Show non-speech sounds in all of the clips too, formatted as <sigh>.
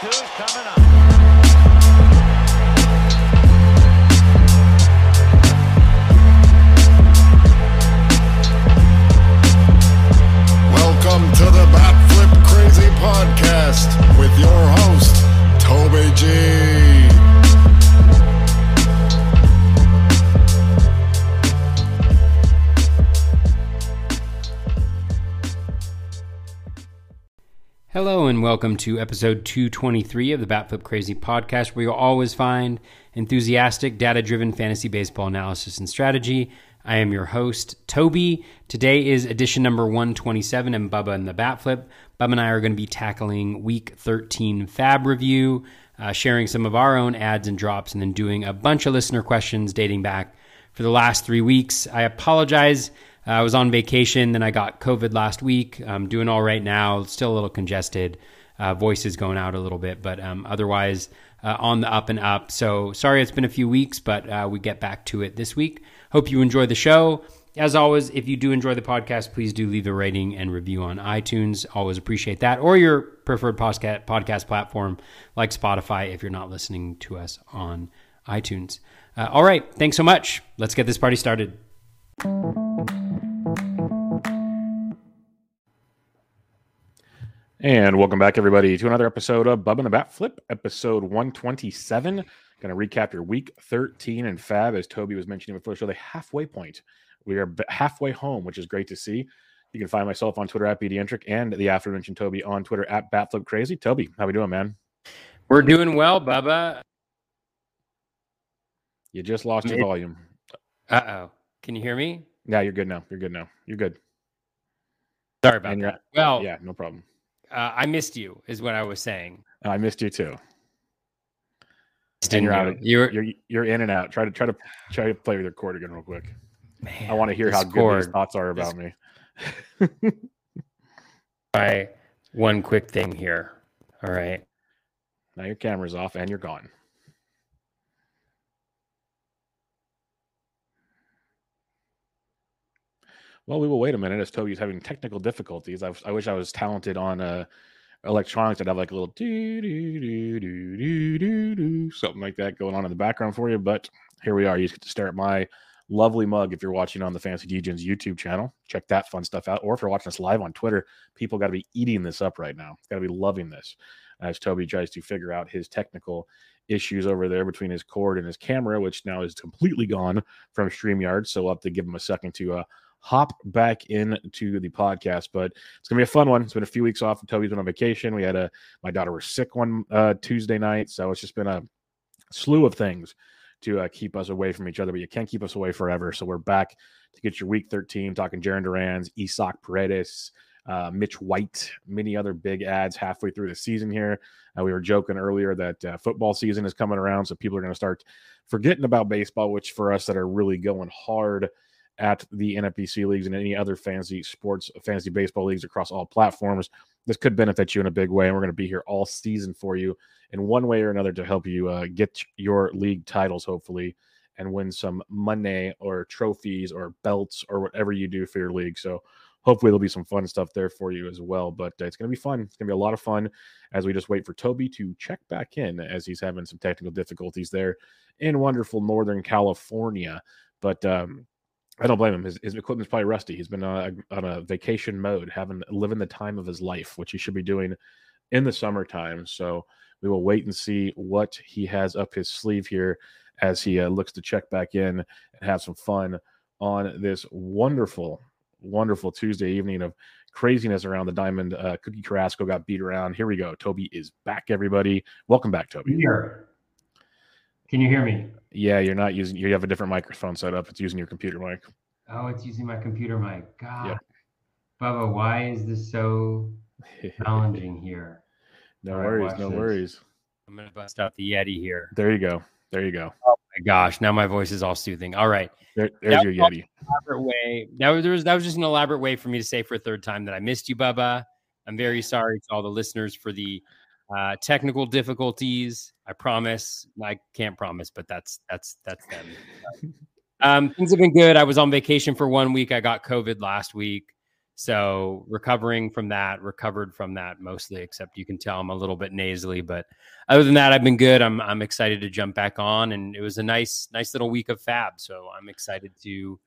two coming up. Welcome to the Bat Flip Crazy Podcast with your host, Toby G. Hello and welcome to episode 223 of the Batflip Crazy podcast, where you'll always find enthusiastic, data driven fantasy baseball analysis and strategy. I am your host, Toby. Today is edition number 127 and Bubba and the Batflip. Bubba and I are going to be tackling week 13 fab review, uh, sharing some of our own ads and drops, and then doing a bunch of listener questions dating back for the last three weeks. I apologize. Uh, I was on vacation, then I got COVID last week. I'm doing all right now, still a little congested. Uh, voice is going out a little bit, but um, otherwise uh, on the up and up. So sorry it's been a few weeks, but uh, we get back to it this week. Hope you enjoy the show. As always, if you do enjoy the podcast, please do leave a rating and review on iTunes. Always appreciate that. Or your preferred podcast, podcast platform like Spotify if you're not listening to us on iTunes. Uh, all right. Thanks so much. Let's get this party started. And welcome back, everybody, to another episode of Bub and the Bat Flip, episode 127. Going to recap your week 13 and Fab, as Toby was mentioning before the show, the halfway point. We are halfway home, which is great to see. You can find myself on Twitter at BDentric and the aforementioned Toby on Twitter at BatFlipCrazy. Toby, how we doing, man? We're doing well, Bubba. You just lost your It- volume. Uh oh. Can you hear me? Yeah, you're good now. You're good now. You're good. Sorry about And that. Well, Yeah, no problem. uh, I missed you, is what I was saying. I missed you too. And you're out. Of, You're, you're you're in and out. Try to try to try to play with your cord again real quick. man, I want to hear this how good chord. these thoughts are about me. <laughs> Try one quick thing here. All right. Now your camera's off and you're gone. Well, we will wait a minute as Toby's having technical difficulties. I, I wish I was talented on uh, electronics. I'd have like a little doo, doo, doo, doo, doo, doo, doo, something like that going on in the background for you. But here we are. You get to stare at my lovely mug if you're watching on the Fancy Degens YouTube channel. Check that fun stuff out. Or if you're watching us live on Twitter, people got to be eating this up right now. Got to be loving this as Toby tries to figure out his technical issues over there between his cord and his camera, which now is completely gone from StreamYard. So we'll have to give him a second to uh, hop back into the podcast. But it's gonna be a fun one. It's been a few weeks off. Toby's been on vacation. We had a my daughter was sick one uh, Tuesday night, so it's just been a slew of things to uh, keep us away from each other. But you can't keep us away forever. So we're back to get your week 13 talking Jarren Duran's, Isaac Paredes, uh, Mitch White, many other big ads halfway through the season here. Uh, we were joking earlier that uh, football season is coming around, so people are going to start forgetting about baseball, which for us that are really going hard at the NFBC leagues and any other fantasy sports, fantasy baseball leagues across all platforms, this could benefit you in a big way. And we're going to be here all season for you in one way or another to help you uh, get your league titles, hopefully, and win some money or trophies or belts or whatever you do for your league. So hopefully there'll be some fun stuff there for you as well. But uh, it's going to be fun. It's going to be a lot of fun as we just wait for Toby to check back in as he's having some technical difficulties there in wonderful Northern California. But um, I don't blame him. His, his equipment's probably rusty. He's been uh, on a vacation mode, having living the time of his life, which he should be doing in the summertime. So we will wait and see what he has up his sleeve here as he uh, looks to check back in and have some fun on this wonderful, wonderful Tuesday evening of craziness around the diamond. Uh, Cookie Carrasco got beat around. Here we go. Toby is back, everybody. Welcome back, Toby. Here. Can you hear me? Yeah, you're not using, you have a different microphone set up. It's using your computer mic. Oh, it's using my computer mic. God. Yep. Bubba, why is this so <laughs> challenging here? no All right, worries. watch No this. worries. I'm going to bust out the Yeti here. There you go. There you go. Oh my gosh, now my voice is all soothing. All right. There, there's your That- Yeti. elaborate way. That was, there was that was just an elaborate way for me to say for a third time that I missed you, Bubba. I'm very sorry to all the listeners for the uh, technical difficulties. I promise. I can't promise, but that's that's that's them. <laughs> um, things have been good. I was on vacation for one week. I got COVID last week, So recovering from that, recovered from that mostly, except you can tell I'm a little bit nasally. But other than that, I've been good. I'm I'm excited to jump back on, and it was a nice nice little week of fab. So I'm excited to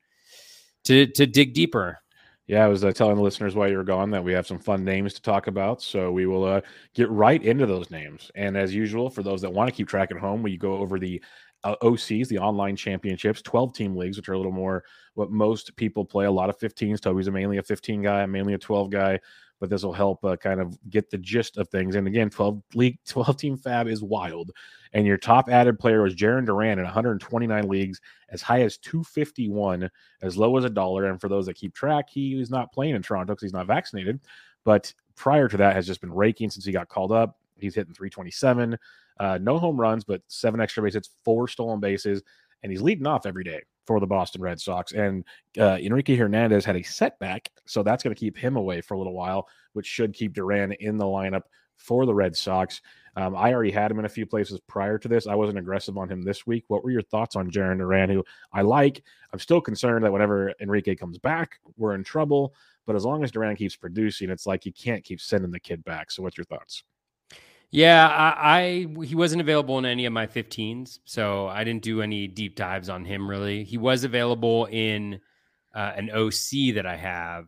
to to dig deeper. Yeah, I was uh, telling the listeners while you were gone that we have some fun names to talk about. So we will uh, get right into those names. And as usual, for those that want to keep track at home, we go over the uh, OCs, the online championships, 12 team leagues, which are a little more what most people play. A lot of 15s. Toby's mainly a 15 guy, mainly a 12 guy, but this will help uh, kind of get the gist of things. And again, 12 league, <laughs> 12 team fab is wild. And your top added player was Jarren Duran in 129 leagues, as high as 251, as low as a dollar. And for those that keep track, he is not playing in Toronto because he's not vaccinated. But prior to that, has just been raking since he got called up. He's hitting 327. Uh, no home runs, but seven extra bases, four stolen bases, and he's leading off every day for the Boston Red Sox. And uh, Enrique Hernandez had a setback, so that's going to keep him away for a little while, which should keep Duran in the lineup for the Red Sox. Um, I already had him in a few places prior to this. I wasn't aggressive on him this week. What were your thoughts on Jarren Duran, who I like? I'm still concerned that whenever Enrique comes back, we're in trouble. But as long as Duran keeps producing, it's like you can't keep sending the kid back. So, what's your thoughts? Yeah, I, I, he wasn't available in any of my 15s, so I didn't do any deep dives on him really. He was available in uh, an OC that I have,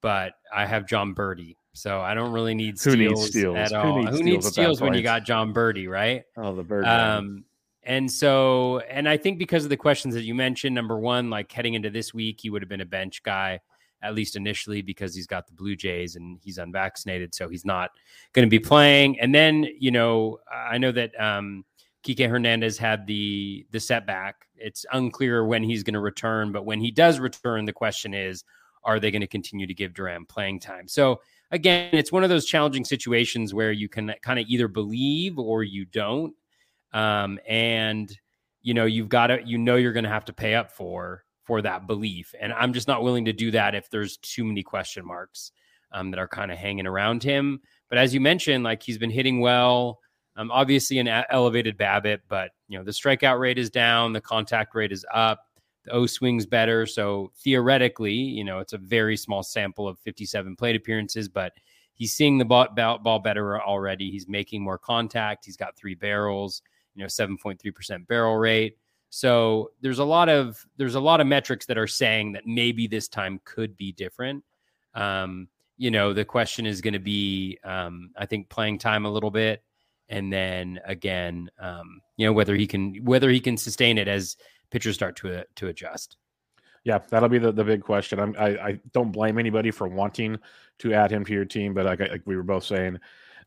but I have Jon Berti, so I don't really need steals, Who needs steals? at Who all. needs Who steals needs steals when you got Jon Berti, right? Oh, the bird. Um, and so, and I think because of the questions that you mentioned, number one, like heading into this week, he would have been a bench guy at least initially because he's got the Blue Jays and he's unvaccinated, so he's not going to be playing. And then, you know, I know that um, Kike Hernandez had the the setback. It's unclear when he's going to return, but when he does return, the question is, are they going to continue to give Duran playing time? So again, it's one of those challenging situations where you can kind of either believe or you don't, um, and you know you've got to you know you're going to have to pay up for for that belief, and I'm just not willing to do that if there's too many question marks um, that are kind of hanging around him. But as you mentioned, like he's been hitting well. Um, obviously an elevated BABIP, but you know the strikeout rate is down, the contact rate is up, the O swings better. So theoretically, you know it's a very small sample of 57 plate appearances, but he's seeing the ball, ball, better already. He's making more contact. He's got three barrels, you know, 7.3 percent barrel rate. So there's a lot of there's a lot of metrics that are saying that maybe this time could be different. Um, you know, the question is going to be, um, I think, playing time a little bit, and then again, um, you know, whether he can whether he can sustain it as pitchers start to to adjust. Yeah, that'll be the, the big question. I'm, I I don't blame anybody for wanting to add him to your team, but like, like we were both saying,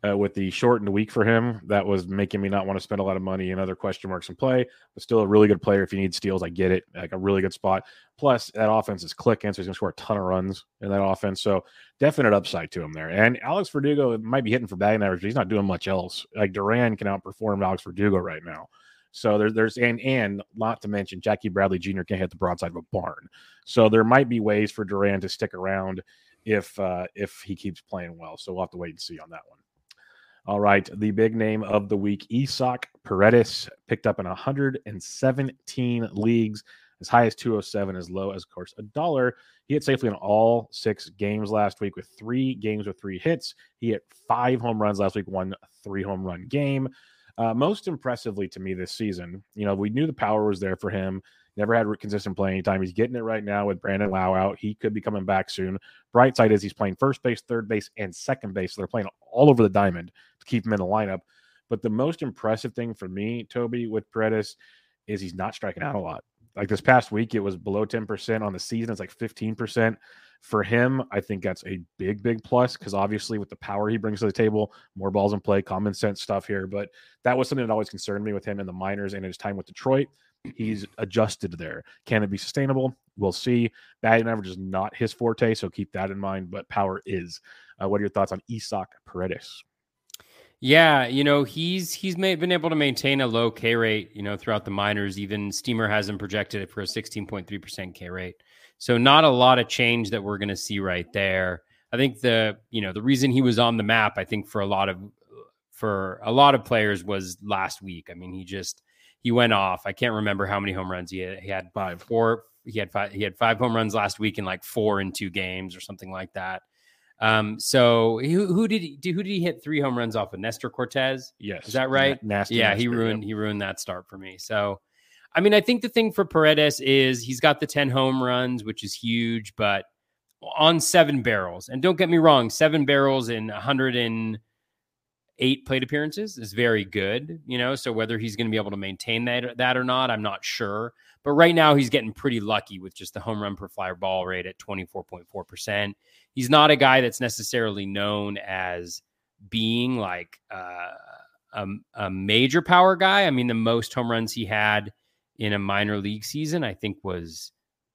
uh, with the shortened week for him, that was making me not want to spend a lot of money and other question marks in play. But still a really good player. If you need steals, I get it. Like a really good spot. Plus, that offense is clicking, so he's going to score a ton of runs in that offense. So definite upside to him there. And Alex Verdugo might be hitting for batting average, but he's not doing much else. Like Duran can outperform Alex Verdugo right now. So there, there's and and not to mention Jackie Bradley Jr. can't hit the broadside of a barn. So there might be ways for Duran to stick around if uh, if he keeps playing well. So we'll have to wait and see on that one. All right, the big name of the week, Isaac Paredes, picked up in 117 leagues, as high as 207, as low as, of course, a dollar. He hit safely in all six games last week with three games with three hits. He hit five home runs last week, one three home run game. Uh, most impressively to me this season, you know, we knew the power was there for him. Never had consistent playing time. He's getting it right now with Brandon Lowe out. He could be coming back soon. Bright side is he's playing first base, third base, and second base. So they're playing all over the diamond to keep him in the lineup. But the most impressive thing for me, Toby, with Paredes, is he's not striking out a lot. Like this past week, it was below 10% on the season. It's like 15%. For him, I think that's a big, big plus because obviously with the power he brings to the table, more balls in play, common sense stuff here. But that was something that always concerned me with him in the minors and his time with Detroit. He's adjusted there. Can it be sustainable? We'll see. Batting average is not his forte, so keep that in mind. But power is. Uh, what are your thoughts on Isaac Paredes? Yeah, you know he's he's made, been able to maintain a low K rate, you know, throughout the minors. Even Steamer hasn't projected it for a 16.3 percent K rate, so not a lot of change that we're going to see right there. I think the you know the reason he was on the map, I think for a lot of for a lot of players was last week. I mean, he just he went off. I can't remember how many home runs he had. He had Five. four. he had five he had five home runs last week in like four in two games or something like that. Um, so who, who did he who did he hit three home runs off of Nestor Cortes? Yes, Is that right? Na- nasty. yeah, nasty, he yep. ruined he ruined that start for me. So, I mean, I think the thing for Paredes is he's got the ten home runs, which is huge, but on seven barrels. And don't get me wrong, seven barrels in 108 plate appearances is very good. You know, so whether he's going to be able to maintain that that or not, I'm not sure. But right now, he's getting pretty lucky with just the home run per fly ball rate at 24.4 percent. He's not a guy that's necessarily known as being like uh, a, a major power guy. I mean, the most home runs he had in a minor league season, I think, was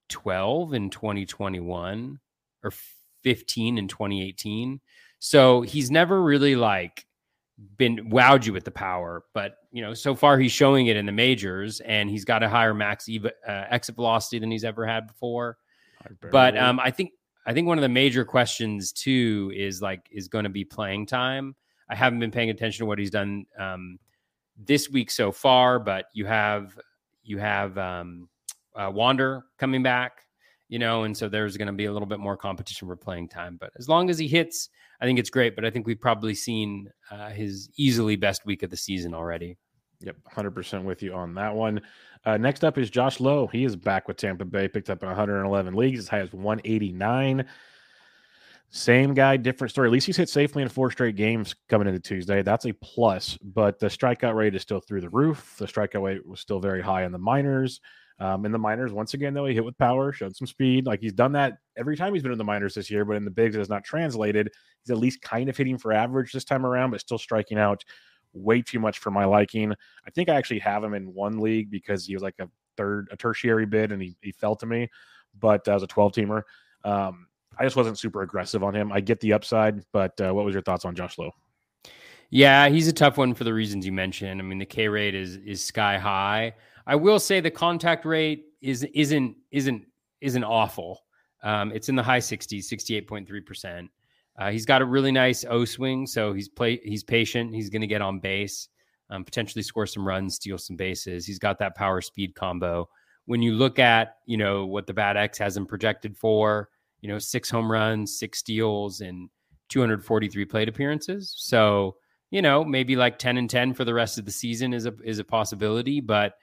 12 in 2021 or 15 in 2018. So he's never really like been wowed you with the power, but you know, so far he's showing it in the majors, and he's got a higher max eva, uh, exit velocity than he's ever had before. But um, I think I think one of the major questions too is like is going to be playing time. I haven't been paying attention to what he's done um, this week so far, but you have you have um, uh, Wander coming back, you know, and so there's going to be a little bit more competition for playing time. But as long as he hits, I think it's great. But I think we've probably seen uh, his easily best week of the season already. Yep, 100% with you on that one. Uh, next up is Josh Lowe. He is back with Tampa Bay, picked up in 111 leagues, as high as 189. Same guy, different story. At least he's hit safely in four straight games coming into Tuesday. That's a plus, but the strikeout rate is still through the roof. The strikeout rate was still very high in the minors. Um, in the minors, once again, though, he hit with power, showed some speed. Like he's done that every time he's been in the minors this year, but in the bigs, it has not translated. He's at least kind of hitting for average this time around, but still striking out way too much for my liking. I think I actually have him in one league because he was like a third, a tertiary bid, and he, he fell to me, but as a 12 teamer. Um, I just wasn't super aggressive on him. I get the upside, but uh, what was your thoughts on Josh Lowe? Yeah, he's a tough one for the reasons you mentioned. I mean, the K rate is is sky high. I will say the contact rate is isn't isn't isn't awful. Um, it's in the high 60s, 68.3 percent. Uh, he's got a really nice O swing, so he's play he's patient. He's going to get on base, um, potentially score some runs, steal some bases. He's got that power speed combo. When you look at you know what the BAT X has him projected for, you know six home runs, six steals, and 243 plate appearances. So you know maybe like 10 and 10 for the rest of the season is a is a possibility, but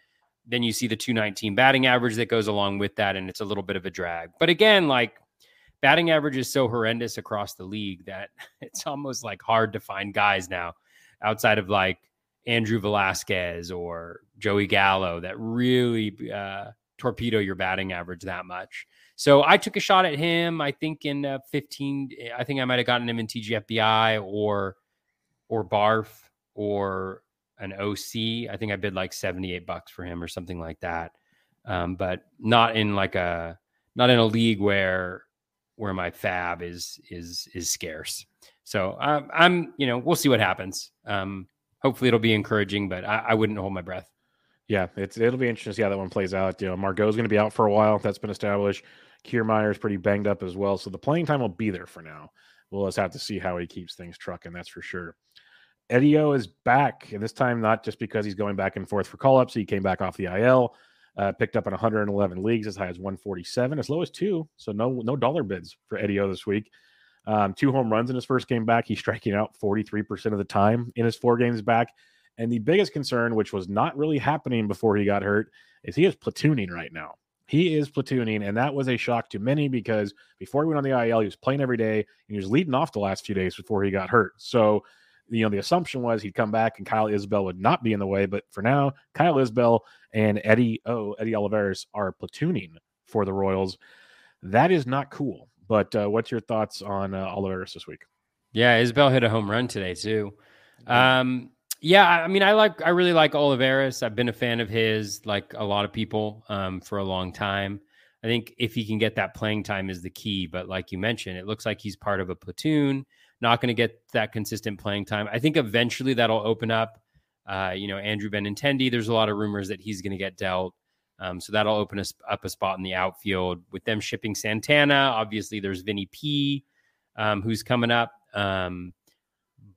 then you see the 219 batting average that goes along with that, and it's a little bit of a drag. But again, like batting average is so horrendous across the league that <laughs> it's almost like hard to find guys now outside of like Andrew Velazquez or Joey Gallo that really uh, torpedo your batting average that much. So I took a shot at him. I think in uh, 15, I think I might have gotten him in TGFBI or or Barf or an OC. I think I bid like 78 bucks for him or something like that. Um, but not in like a not in a league where where my fab is is is scarce. So um, I'm you know we'll see what happens. Um, hopefully it'll be encouraging, but I, I wouldn't hold my breath. Yeah, it's it'll be interesting to see how that one plays out. You know, Margot's going to be out for a while. That's been established. Kiermaier's pretty banged up as well, so the playing time will be there for now. We'll just have to see how he keeps things trucking. That's for sure. Eddie O is back, and this time not just because he's going back and forth for call ups. He came back off the IL, uh, picked up in 111 leagues as high as 147, as low as two. So no no dollar bids for Eddie O this week. Um, two home runs in his first game back. He's striking out 43% of the time in his four games back. And the biggest concern, which was not really happening before he got hurt, is he is platooning right now. He is platooning, and that was a shock to many because before he went on the IL, he was playing every day and he was leading off the last few days before he got hurt. So, you know, the assumption was he'd come back and Kyle Isbel would not be in the way. But for now, Kyle Isbel and Eddie O, Eddie Olivares are platooning for the Royals. That is not cool. But uh, what's your thoughts on uh, Olivares this week? Yeah, Isbel hit a home run today too. Um, yeah, I mean, I like, I really like Olivares. I've been a fan of his, like a lot of people, um, for a long time. I think if he can get that playing time is the key. But like you mentioned, it looks like he's part of a platoon, not going to get that consistent playing time. I think eventually that'll open up. Uh, you know, Andrew Benintendi, there's a lot of rumors that he's going to get dealt. Um, so that'll open us up a spot in the outfield with them shipping Santana. Obviously, there's Vinny P, um, who's coming up. Um,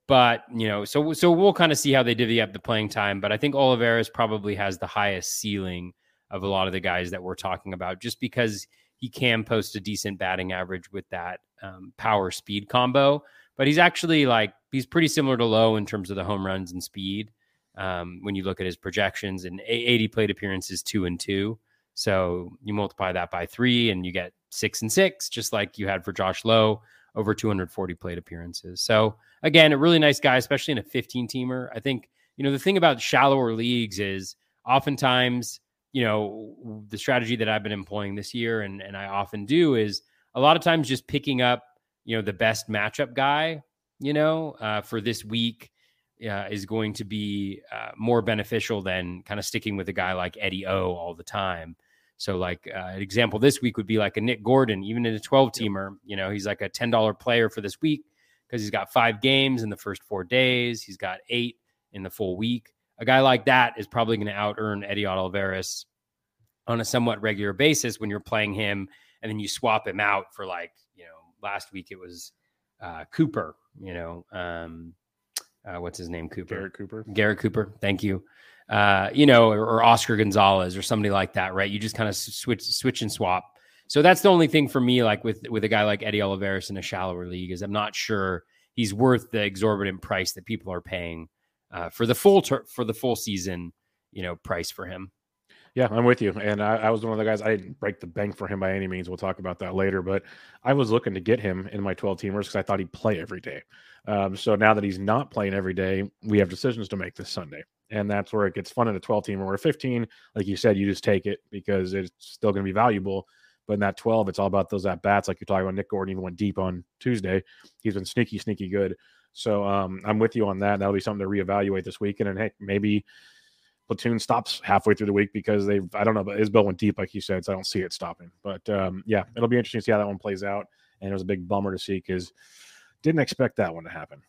but you know, so so we'll kind of see how they divvy up the playing time. But I think Olivares probably has the highest ceiling of a lot of the guys that we're talking about, just because he can post a decent batting average with that um, power speed combo. But he's actually like he's pretty similar to Lowe in terms of the home runs and speed. Um, when you look at his projections and 80 plate appearances, two and two. So you multiply that by three and you get six and six, just like you had for Josh Lowe, over 240 plate appearances. So again, a really nice guy, especially in a 15 teamer. I think, you know, the thing about shallower leagues is oftentimes, you know, the strategy that I've been employing this year and, and I often do is a lot of times just picking up, you know, the best matchup guy, you know, uh, for this week uh, is going to be uh, more beneficial than kind of sticking with a guy like Eddie O all the time. So, like uh, an example this week would be like a Nick Gordon, even in a 12 teamer. You know, he's like a $10 player for this week because he's got five games in the first four days. He's got eight in the full week. A guy like that is probably going to out earn Eddie Olivares on a somewhat regular basis when you're playing him and then you swap him out for like, you know, last week it was uh, Cooper, you know, um, uh, what's his name? Cooper. Garrett Cooper. Garrett Cooper. Thank you uh, you know, or, or, Oscar Gonzalez or somebody like that, right? You just kind of switch, switch and swap. So that's the only thing for me, like with with a guy like Eddie Olivares in a shallower league, is I'm not sure he's worth the exorbitant price that people are paying uh, for the full ter- for the full season, you know, price for him. Yeah, I'm with you. And I, I, was one of the guys. I didn't break the bank for him by any means. We'll talk about that later. But I was looking to get him in my 12 teamers because I thought he'd play every day. Um, so now that he's not playing every day, we have decisions to make this Sunday and that's where it gets fun in a 12 team or a 15 like you said you just take it because it's still going to be valuable but in that 12 it's all about those at bats like you're talking about nick gordon even went deep on tuesday he's been sneaky sneaky good so um, i'm with you on that that'll be something to reevaluate this weekend and hey maybe platoon stops halfway through the week because they've i don't know but isbel went deep like you said so i don't see it stopping but um, yeah it'll be interesting to see how that one plays out and it was a big bummer to see because didn't expect that one to happen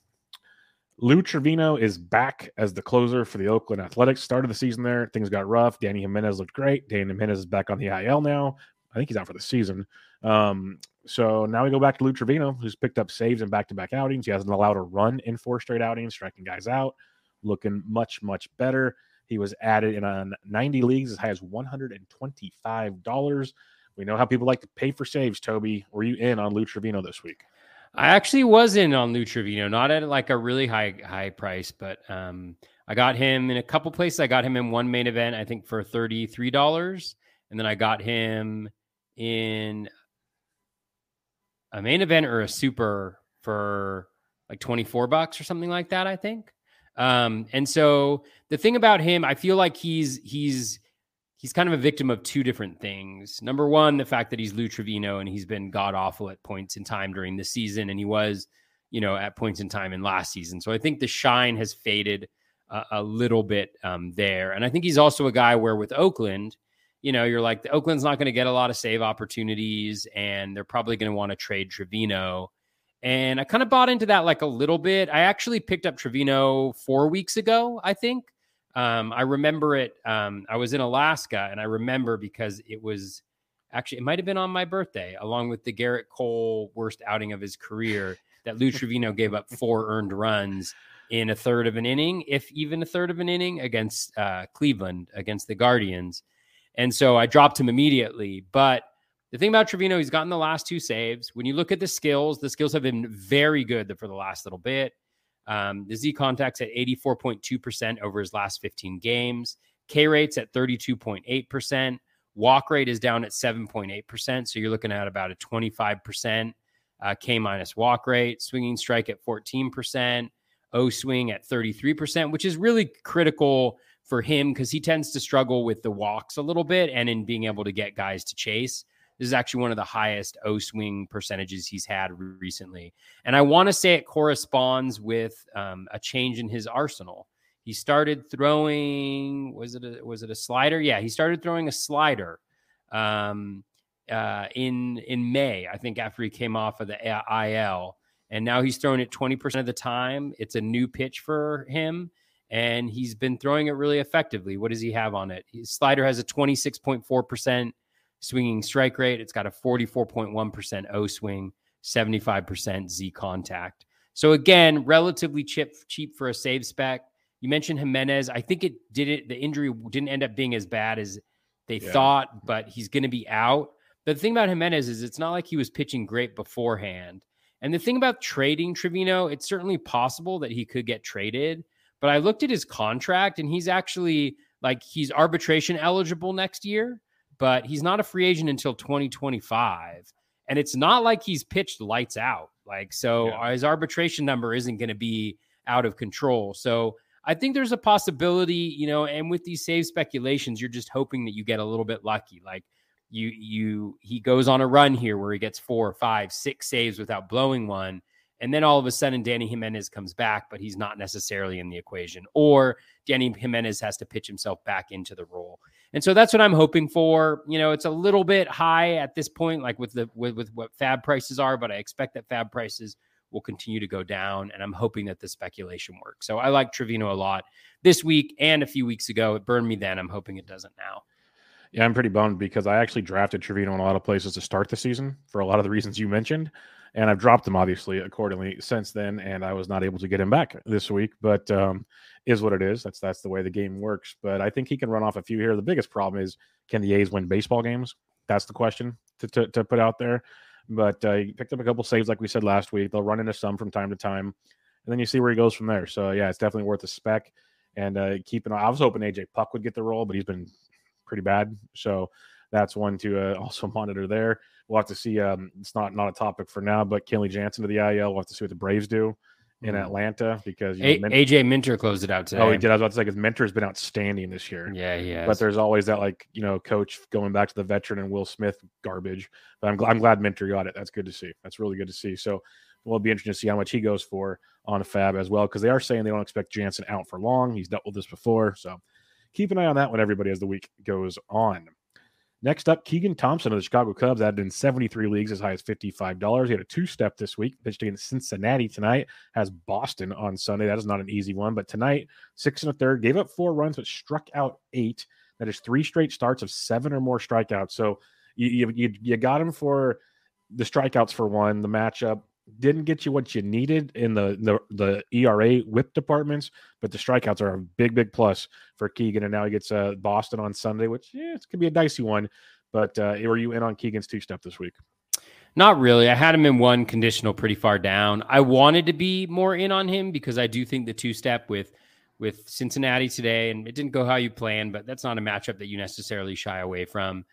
Lou Trivino is back as the closer for the Oakland Athletics. Started the season there. Things got rough. Dany Jimenez looked great. Dany Jimenez is back on the IL now. I think he's out for the season. Um, so now we go back to Lou Trivino, who's picked up saves in back to back outings. He hasn't allowed a run in four straight outings, striking guys out, looking much, much better. He was added in on 90 leagues as high as $125. We know how people like to pay for saves, Toby. Were you in on Lou Trivino this week? I actually was in on Lou Trivino, not at like a really high high price, but um, I got him in a couple places. I got him in one main event, I think for thirty three dollars, and then I got him in a main event or a super for like twenty four bucks or something like that. I think. Um, and so the thing about him, I feel like he's he's he's kind of a victim of two different things. Number one, the fact that he's Lou Trivino and he's been god awful at points in time during the season, and he was, you know, at points in time in last season. So I think the shine has faded a, a little bit um, there, and I think he's also a guy where with Oakland, you know, you're like the Oakland's not going to get a lot of save opportunities, and they're probably going to want to trade Trivino. And I kind of bought into that like a little bit. I actually picked up Trivino four weeks ago, I think. Um, I remember it. Um, I was in Alaska, and I remember because it was actually it might have been on my birthday, along with the Gerrit Cole worst outing of his career. That Lou <laughs> Trivino gave up four earned runs in a third of an inning, if even a third of an inning against uh, Cleveland against the Guardians, and so I dropped him immediately. But the thing about Trivino, he's gotten the last two saves. When you look at the skills, the skills have been very good for the last little bit. Um, the Z contacts at 84.2% over his last 15 games. K rates at 32.8%. Walk rate is down at 7.8%. So you're looking at about a 25% uh, K minus walk rate. Swinging strike at 14%. O swing at 33%, which is really critical for him because he tends to struggle with the walks a little bit and in being able to get guys to chase. This is actually one of the highest O swing percentages he's had recently. And I want to say it corresponds with um, a change in his arsenal. He started throwing, was it a, was it a slider? Yeah, he started throwing a slider um, uh, in in May, I think, after he came off of the IL. And now he's throwing it 20% of the time. It's a new pitch for him and he's been throwing it really effectively. What does he have on it? His slider has a 26.4% swinging strike rate. It's got a 44.1% O swing, 75% Z contact. So again, relatively cheap cheap for a save spec. You mentioned Jimenez. I think it did it. The injury didn't end up being as bad as they Yeah. thought, but he's going to be out. But the thing about Jimenez is it's not like he was pitching great beforehand. And the thing about trading Trivino, it's certainly possible that he could get traded. But I looked at his contract and he's actually like he's arbitration eligible next year, but he's not a free agent until 2025. And it's not like he's pitched lights out. Like, so Yeah. his arbitration number isn't going to be out of control. So I think there's a possibility, you know, and with these save speculations, you're just hoping that you get a little bit lucky. Like you, you, he goes on a run here where he gets four, five, six saves without blowing one. And then all of a sudden, Dany Jimenez comes back, but he's not necessarily in the equation. Or Dany Jimenez has to pitch himself back into the role. And so that's what I'm hoping for. You know, it's a little bit high at this point, like with the with, with what fab prices are, but I expect that fab prices will continue to go down. And I'm hoping that the speculation works. So I like Trivino a lot this week and a few weeks ago. It burned me then. I'm hoping it doesn't now. Yeah, I'm pretty bummed because I actually drafted Trivino in a lot of places to start the season for a lot of the reasons you mentioned. And I've dropped him obviously accordingly since then, and I was not able to get him back this week. But um, is what it is. That's that's the way the game works. But I think he can run off a few here. The biggest problem is can the A's win baseball games? That's the question to, to, to put out there. But uh, he picked up a couple saves, like we said last week. They'll run into some from time to time, and then you see where he goes from there. So yeah, it's definitely worth a spec. And uh. I was hoping AJ Puk would get the role, but he's been pretty bad. So that's one to uh, <laughs> also monitor there. We'll have to see. Um, it's not not a topic for now, but Kenley Jansen to the IL. We'll have to see what the Braves do in Mhm. Atlanta because you A- know, Min- AJ Minter closed it out today. oh he did. I was about to say because Minter's been outstanding this year. Yeah, yeah. But there's always that like you know coach going back to the veteran and Will Smith garbage. But I'm, gl- I'm glad Minter got it. That's good to see. That's really good to see. So we'll be interested to see how much he goes for on a fab as well because they are saying they don't expect Jansen out for long. He's dealt with this before, so keep an eye on that one. Everybody as the week goes on. Next up, Keegan Thompson of the Chicago Cubs added in 73 leagues as high as $55. He had a two step this week, pitched against Cincinnati tonight, has Boston on Sunday. That is not an easy one, but tonight, six and a third, gave up four runs, but struck out eight. That is three straight starts of seven or more strikeouts. So you, you, you, you got him for the strikeouts for one, the matchup. Didn't get you what you needed in the, the the ERA whip departments, but the strikeouts are a big, big plus for Keegan. And now he gets uh, Boston on Sunday, which yeah, it could be a dicey one. But uh, were you in on Keegan's two step this week? Not really. I had him in one conditional pretty far down. I wanted to be more in on him because I do think the two step with with Cincinnati today, and it didn't go how you planned, but that's not a matchup that you necessarily shy away from.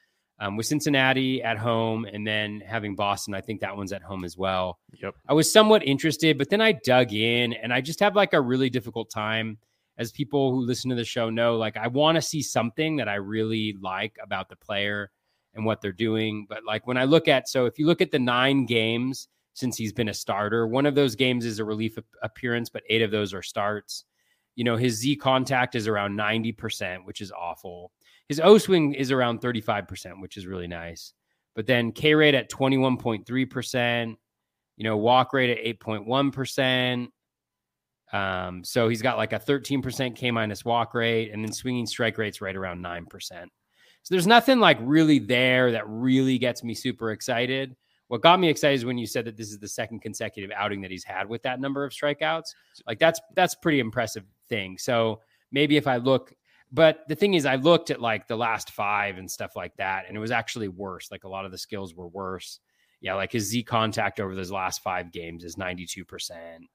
Um, with Cincinnati at home and then having Boston, I think that one's at home as well. Yep. I was somewhat interested, but then I dug in and I just have like a really difficult time. As people who listen to the show know, like I want to see something that I really like about the player and what they're doing. But like when I look at, so if you look at the nine games since he's been a starter, one of those games is a relief appearance, but eight of those are starts. You know, his Z contact is around 90%, which is awful. His O swing is around 35%, which is really nice. But then K rate at 21.3%, you know, walk rate at 8.1%. Um, so he's got like a 13% K minus walk rate, and then swinging strike rates right around 9%. So there's nothing like really there that really gets me super excited. What got me excited is when you said that this is the second consecutive outing that he's had with that number of strikeouts. Like that's that's pretty impressive thing. So maybe if I look, but the thing is, I looked at like the last five and stuff like that, and it was actually worse. Like a lot of the skills were worse. Yeah, like his Z contact over those last five games is 92%. You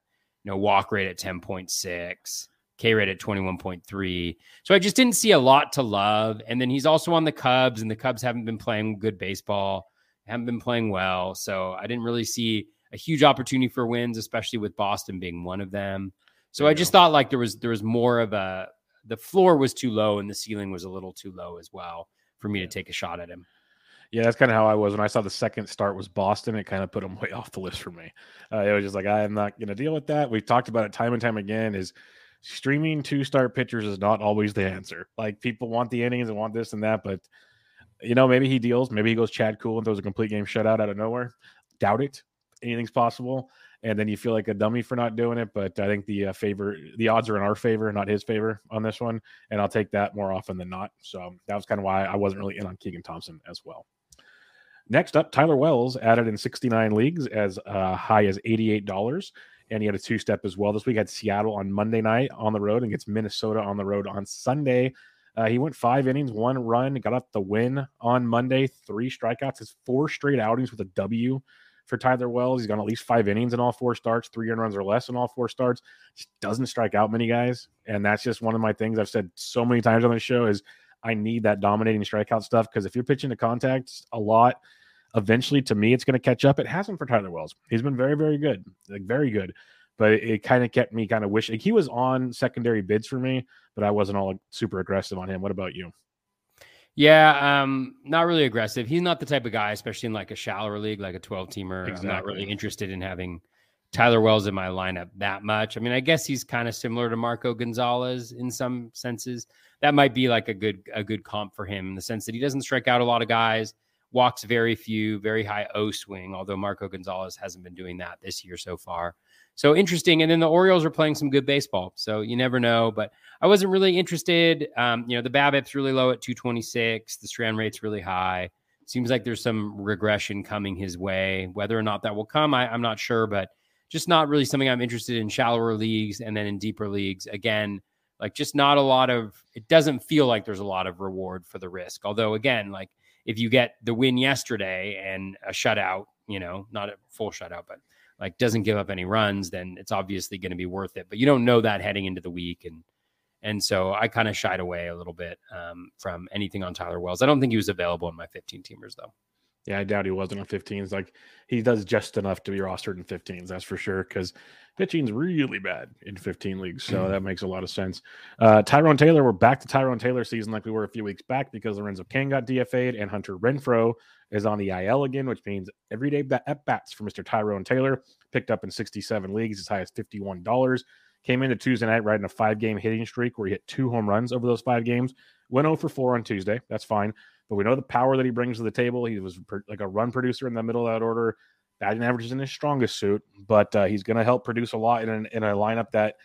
know, walk rate at 10.6, K rate at 21.3. So I just didn't see a lot to love. And then he's also on the Cubs, and the Cubs haven't been playing good baseball, haven't been playing well. So I didn't really see a huge opportunity for wins, especially with Boston being one of them. So I just thought like there was there was more of a the floor was too low and the ceiling was a little too low as well for me to take a shot at him. Yeah, that's kind of how I was when I saw the second start was Boston. It kind of put him <laughs> way off the list for me. Uh, it was just like I am not going to deal with that. We've talked about it time and time again. Is streaming two star pitchers is not always the answer. Like people want the innings and want this and that, but you know maybe he deals. Maybe he goes Chad Kuhl and throws a complete game shutout out of nowhere. Doubt it. Anything's possible. And then you feel like a dummy for not doing it. But I think the uh, favor, the odds are in our favor, not his favor on this one. And I'll take that more often than not. So that was kind of why I wasn't really in on Keegan Thompson as well. Next up, Tyler Wells added in 69 leagues as uh, high as $88. And he had a two step as well. This week had Seattle on Monday night on the road and gets Minnesota on the road on Sunday. Uh, he went five innings, one run, got up the win on Monday, three strikeouts. His four straight outings with a W for Tyler Wells. He's gone at least five innings in all four starts, three earned runs or less in all four starts. Doesn't strike out many guys, and that's just one of my things I've said so many times on the show is I need that dominating strikeout stuff because if you're pitching to contact a lot, eventually to me it's going to catch up. It hasn't for Tyler Wells. He's been very, very good, like very good. But it, it kind of kept me kind of wishing he was on secondary bids for me, but I wasn't all super aggressive on him. What about you? Yeah, um, not really aggressive. He's not the type of guy, especially in like a shallower league, like a 12 teamer. Exactly. I'm not really interested in having Tyler Wells in my lineup that much. I mean, I guess he's kind of similar to Marco Gonzalez in some senses. That might be like a good a good comp for him in the sense that he doesn't strike out a lot of guys, walks very few, very high O swing, although Marco Gonzalez hasn't been doing that this year so far. So interesting. And then the Orioles are playing some good baseball. So you never know. But I wasn't really interested. Um, you know, the BABIP's really low at 226. The strand rate's really high. Seems like there's some regression coming his way. Whether or not that will come, I, I'm not sure. But just not really something I'm interested in shallower leagues and then in deeper leagues. Again, like just not a lot of it doesn't feel like there's a lot of reward for the risk. Although again, like if you get the win yesterday and a shutout, you know, not a full shutout, but like doesn't give up any runs, then it's obviously going to be worth it. But you don't know that heading into the week, and and so I kind of shied away a little bit um, from anything on Tyler Wells. I don't think he was available in my 15 teamers though. Yeah, I doubt he wasn't on 15s. Like he does just enough to be rostered in 15s, that's for sure. Because pitching's really bad in 15 leagues, so Mm-hmm. that makes a lot of sense. Uh, Tyrone Taylor, we're back to Tyrone Taylor season like we were a few weeks back because Lorenzo Cain got DFA'd and Hunter Renfroe is on the IL again, which means everyday at bats for Mr. Tyrone Taylor picked up in 67 leagues as high as $51. Came into Tuesday night riding a five game hitting streak where he hit two home runs over those five games. Went 0 for 4 on Tuesday. That's fine. But we know the power that he brings to the table. He was like a run producer in the middle of that order. Batting average is in his strongest suit, but uh, he's going to help produce a lot in, an, in a lineup that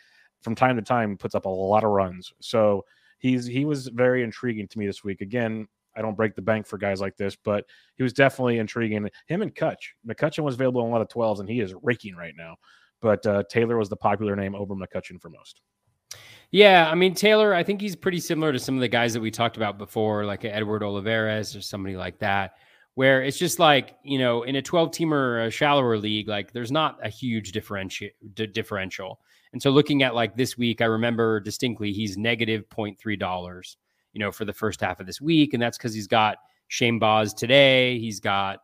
from time to time puts up a lot of runs. So he's he was very intriguing to me this week. Again, I don't break the bank for guys like this, but he was definitely intriguing. Him and Kutch. McCutchen was available in a lot of 12s, and he is raking right now. But uh, Taylor was the popular name over McCutchen for most. Yeah, I mean Taylor, I think he's pretty similar to some of the guys that we talked about before, like Edward Olivares or somebody like that, where it's just like you know, in a twelve teamer, a shallower league, like there's not a huge differential d- differential. And so looking at like this week, I remember distinctly he's negative 0.3 dollars, you know, for the first half of this week, and that's because he's got Shane Baz today, he's got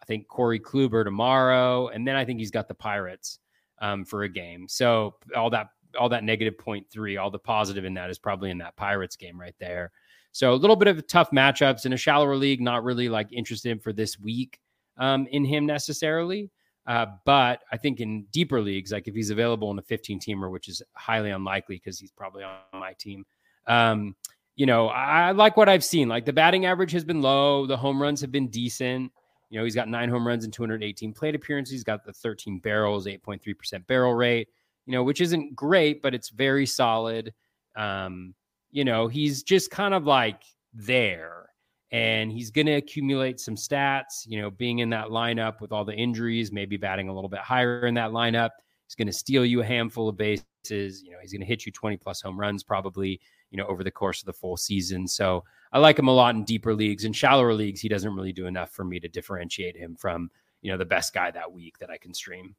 I think Corey Kluber tomorrow, and then I think he's got the Pirates um, for a game. So all that all that negative 0.3, all the positive in that is probably in that Pirates game right there. So a little bit of tough matchups in a shallower league, not really like interested in for this week um, in him necessarily. Uh, but I think in deeper leagues, like if he's available in a 15 teamer, which is highly unlikely because he's probably on my team, um, you know, I, like what I've seen. Like the batting average has been low, the home runs have been decent. You know, he's got nine home runs and 218 plate appearances. He's got the 13 barrels, 8.3% barrel rate, you know, which isn't great, but it's very solid. Um, you know, he's just kind of like there and he's going to accumulate some stats, you know, being in that lineup with all the injuries, maybe batting a little bit higher in that lineup. He's going to steal you a handful of bases. You know, he's going to hit you 20 plus home runs probably, you know, over the course of the full season. So I like him a lot in deeper leagues. In shallower leagues, he doesn't really do enough for me to differentiate him from, you know, the best guy that week that I can stream.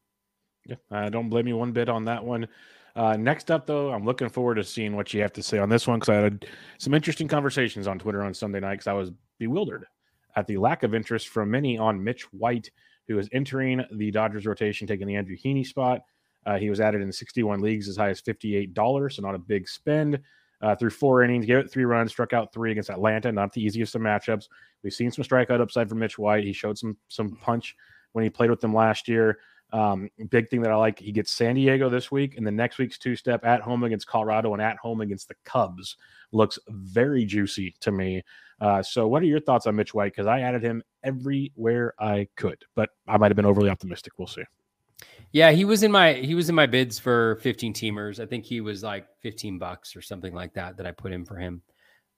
Yeah, I don't blame you one bit on that one. Uh, next up, though, I'm looking forward to seeing what you have to say on this one because I had some interesting conversations on Twitter on Sunday night because I was bewildered at the lack of interest from many on Mitch White, who is entering the Dodgers rotation, taking the Andrew Heaney spot. Uh, he was added in 61 leagues as high as $58, so not a big spend. Uh, through four innings, gave it three runs, struck out three against Atlanta. Not the easiest of matchups. We've seen some strikeout upside from Mitch White. He showed some some punch when he played with them last year. Um, big thing that I like, he gets San Diego this week, and the next week's two step at home against Colorado and at home against the Cubs looks very juicy to me. Uh, so, what are your thoughts on Mitch White? Because I added him everywhere I could, but I might have been overly optimistic. We'll see. Yeah, he was in my he was in my bids for 15 teamers. I think he was like 15 bucks or something like that that I put in for him.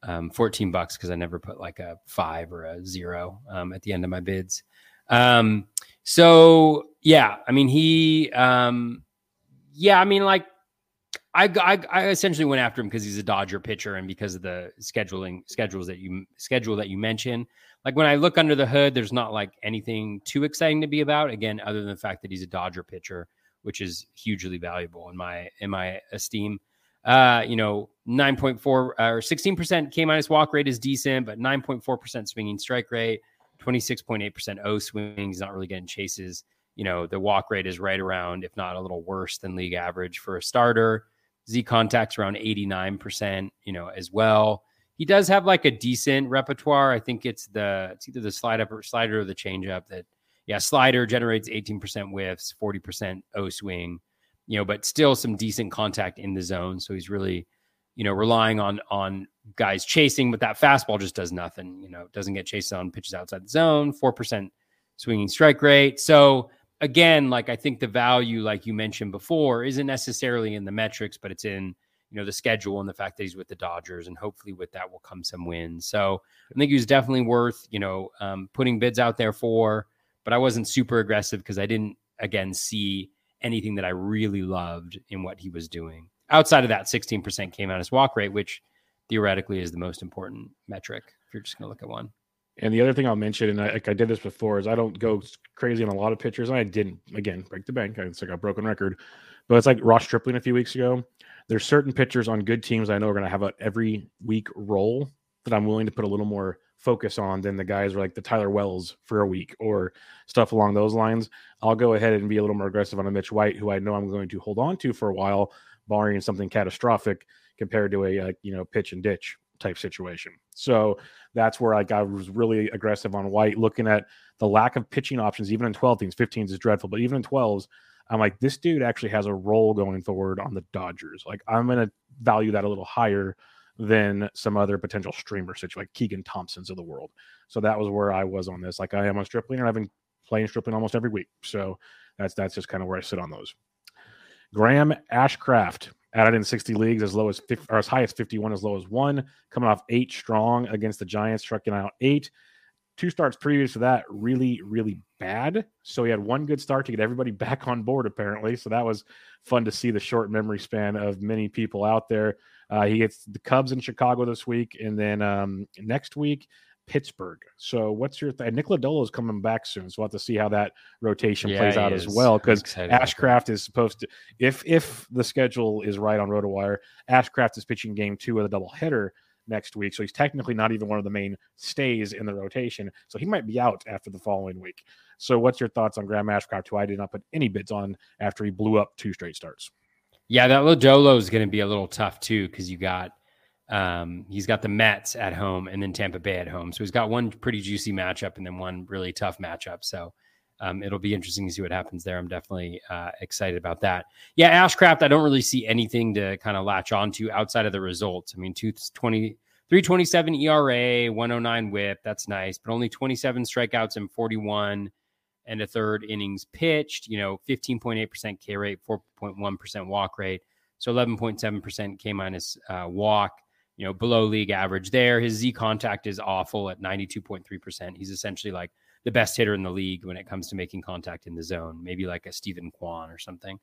Um, 14 bucks because I never put like a five or a zero um, at the end of my bids. Um, so yeah, I mean he um, yeah, I mean like I, I, I essentially went after him because he's a Dodger pitcher and because of the scheduling schedules that you schedule that you mentioned. Like when I look under the hood, there's not like anything too exciting to be about. Again, other than the fact that he's a Dodger pitcher, which is hugely valuable in my in my esteem. Uh, you know, 9.4 or 16% K minus walk rate is decent, but 9.4% swinging strike rate, 26.8% O swings, not really getting chases. You know, the walk rate is right around, if not a little worse than league average for a starter. Z contacts around 89%, you know, as well. He does have like a decent repertoire. I think it's the it's either the slide up or slider or the changeup that yeah, slider generates 18% whiffs, 40% O swing, you know, but still some decent contact in the zone. So he's really, you know, relying on on guys chasing, but that fastball just does nothing. You know, doesn't get chased on pitches outside the zone, four percent swinging strike rate. So again, like I think the value, like you mentioned before, isn't necessarily in the metrics, but it's in you know the schedule and the fact that he's with the Dodgers, and hopefully with that will come some wins. So I think he was definitely worth you know um, putting bids out there for, but I wasn't super aggressive because I didn't again see anything that I really loved in what he was doing outside of that 16% K minus walk rate, which theoretically is the most important metric if you're just going to look at one. And the other thing I'll mention, and I, like I did this before, is I don't go crazy on a lot of pitchers. I didn't again break the bank. It's like a broken record, but it's like Ross Stripling a few weeks ago. There's certain pitchers on good teams I know are going to have a every week role that I'm willing to put a little more focus on than the guys are like the Tyler Wells for a week or stuff along those lines. I'll go ahead and be a little more aggressive on a Mitch White, who I know I'm going to hold on to for a while, barring something catastrophic compared to a, a you know pitch and ditch type situation. So that's where like I was really aggressive on White, looking at the lack of pitching options, even in 12 teams. 15s is dreadful, but even in 12s, I'm like, this dude actually has a role going forward on the Dodgers. Like I'm gonna value that a little higher than some other potential streamer such like Keegan Thompson's of the world. So that was where I was on this. Like I am on Stripling and I've been playing Stripling almost every week. So that's that's just kind of where I sit on those. Graham Ashcraft added in 60 leagues as low as 50, or as high as 51, as low as one, coming off eight strong against the Giants, striking out eight. Two starts previous to that, really, really bad. So he had one good start to get everybody <laughs> back on board, apparently. So that was fun to see the short memory span of many people out there. Uh, he gets the Cubs in Chicago this week, and then um, next week Pittsburgh. So what's your th- Nick Lodolo is coming back soon, so we'll have to see how that rotation yeah, plays out is. as well. Because Ashcraft is supposed to, if if the schedule is right on RotoWire, Ashcraft is pitching game two of the doubleheader next week, so he's technically not even one of the main stays in the rotation. So he might be out after the following week. So what's your thoughts on Graham Ashcraft, who I did not put any bids on after he blew up two straight starts? Yeah, that Lodolo is going to be a little tough too because you got um, he's got the Mets at home and then Tampa Bay at home. So he's got one pretty juicy matchup and then one really tough matchup. So um, it'll be interesting to see what happens there. I'm definitely uh, excited about that. Yeah, Ashcraft, I don't really see anything to kind of latch onto outside of the results. I mean, 220, 327 ERA, 109 whip. That's nice, but only 27 strikeouts and 41 and a third innings pitched, you know, 15.8% K rate, 4.1% walk rate. So 11.7% K minus uh, walk, you know, below league average there. His Z contact is awful at 92.3%. He's essentially like the best hitter in the league when it comes to making contact in the zone, maybe like a Steven Kwan or something.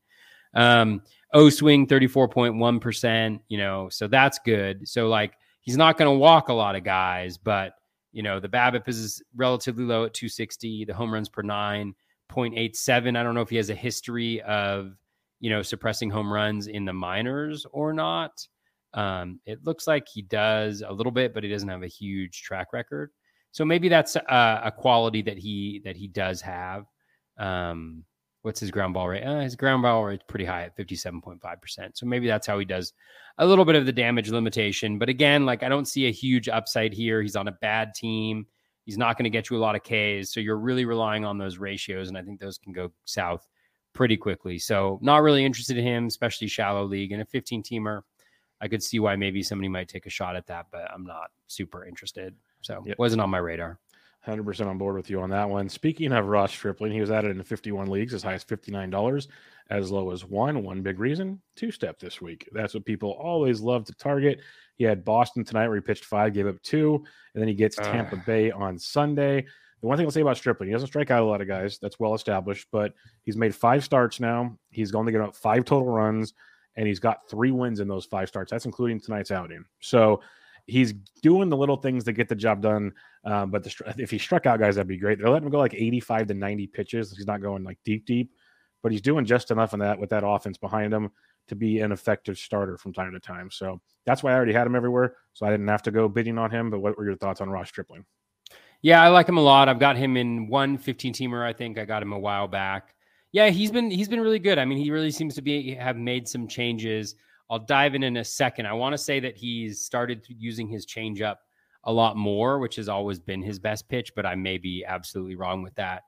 Um, O swing 34.1%, you know, so that's good. So like he's not going to walk a lot of guys, but you know, the BABIP is relatively low at 260. The home runs per nine, 0.87. I don't know if he has a history of, you know, suppressing home runs in the minors or not. Um, it looks like he does a little bit, but he doesn't have a huge track record. So maybe that's a, a quality that he that he does have. Um, what's his ground ball rate? Uh, his ground ball rate is pretty high at 57.5%. So maybe that's how he does a little bit of the damage limitation. But again, like I don't see a huge upside here. He's on a bad team. He's not going to get you a lot of Ks. So you're really relying on those ratios. And I think those can go south pretty quickly. So not really interested in him, especially shallow league. And a 15 teamer, I could see why maybe somebody might take a shot at that, but I'm not super interested. So yep. wasn't on my radar. 100% on board with you on that one. Speaking of Ross Stripling, he was added into 51 leagues as high as $59, as low as one. One big reason, two step this week. That's what people always love to target. He had Boston tonight where he pitched five, gave up two, and then he gets uh. Tampa Bay on Sunday. The one thing I'll say about Stripling, he doesn't strike out a lot of guys. That's well established, but he's made five starts now. He's going to get up five total runs and he's got three wins in those five starts. That's including tonight's outing. So he's doing the little things that get the job done. Um, but the, if he struck out guys, that'd be great. They're letting him go like 85 to 90 pitches. He's not going like deep, deep, but he's doing just enough in that with that offense behind him to be an effective starter from time to time. So that's why I already had him everywhere. So I didn't have to go bidding on him. But what were your thoughts on Ross Stripling? Yeah, I like him a lot. I've got him in one 15 teamer. I think I got him a while back. Yeah, he's been he's been really good. I mean, he really seems to be have made some changes. I'll dive in in a second. I want to say that he's started using his changeup a lot more, which has always been his best pitch, but I may be absolutely wrong with that.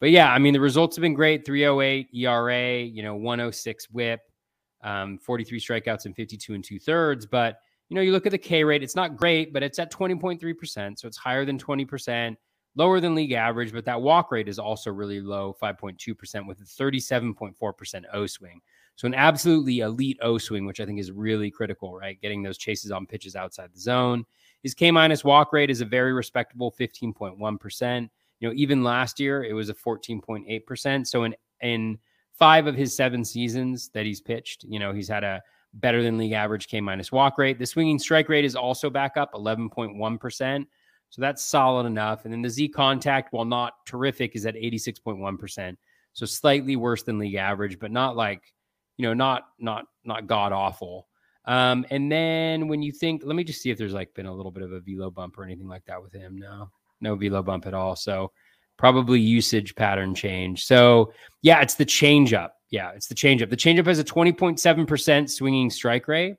But yeah, I mean, the results have been great 308 ERA, you know, 106 whip, um, 43 strikeouts and 52 and two thirds. But, you know, you look at the K rate, it's not great, but it's at 20.3%. So it's higher than 20%, lower than league average. But that walk rate is also really low, 5.2%, with a 37.4% O swing. So an absolutely elite O swing, which I think is really critical, right? Getting those chases on pitches outside the zone. His K minus walk rate is a very respectable 15.1%. You know, even last year it was a 14.8%. So in in five of his seven seasons that he's pitched, you know, he's had a better than league average K minus walk rate. The swinging strike rate is also back up 11.1%. So that's solid enough. And then the Z contact, while not terrific, is at 86.1%. So slightly worse than league average, but not like, you know, not not not god awful. Um, and then when you think, let me just see if there's like been a little bit of a velo bump or anything like that with him. No, no velo bump at all. So probably usage pattern change. So yeah, it's the changeup. Yeah, it's the changeup. The changeup has a 20.7% swinging strike rate,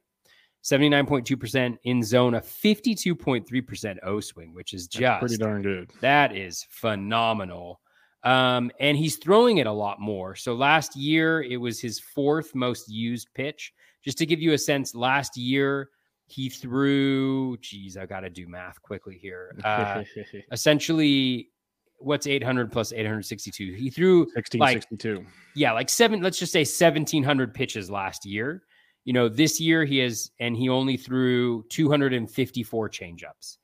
79.2% in zone, a 52.3% O swing, which is just That's pretty darn good. That is phenomenal. Um, and he's throwing it a lot more. So last year, it was his fourth most used pitch. Just to give you a sense, last year he threw, geez, I got to do math quickly here. <laughs> Uh, essentially, what's 800 plus 862? He threw 1662. Like, yeah, like seven, let's just say 1700 pitches last year. You know, this year he has, and he only threw 254 changeups.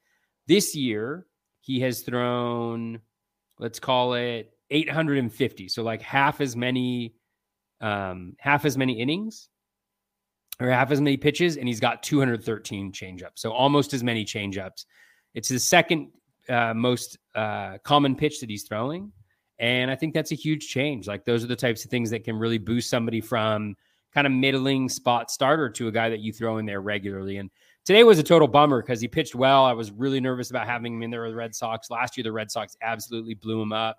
This year he has thrown, let's call it 850. So like half as many, um, half as many innings or half as many pitches, and he's got 213 changeups. So almost as many changeups. It's his second uh, most uh, common pitch that he's throwing. And I think that's a huge change. Like those are the types of things that can really boost somebody from kind of middling spot starter to a guy that you throw in there regularly. And today was a total bummer because he pitched well. I was really nervous about having him in there with the Red Sox. Last year, the Red Sox absolutely blew him up.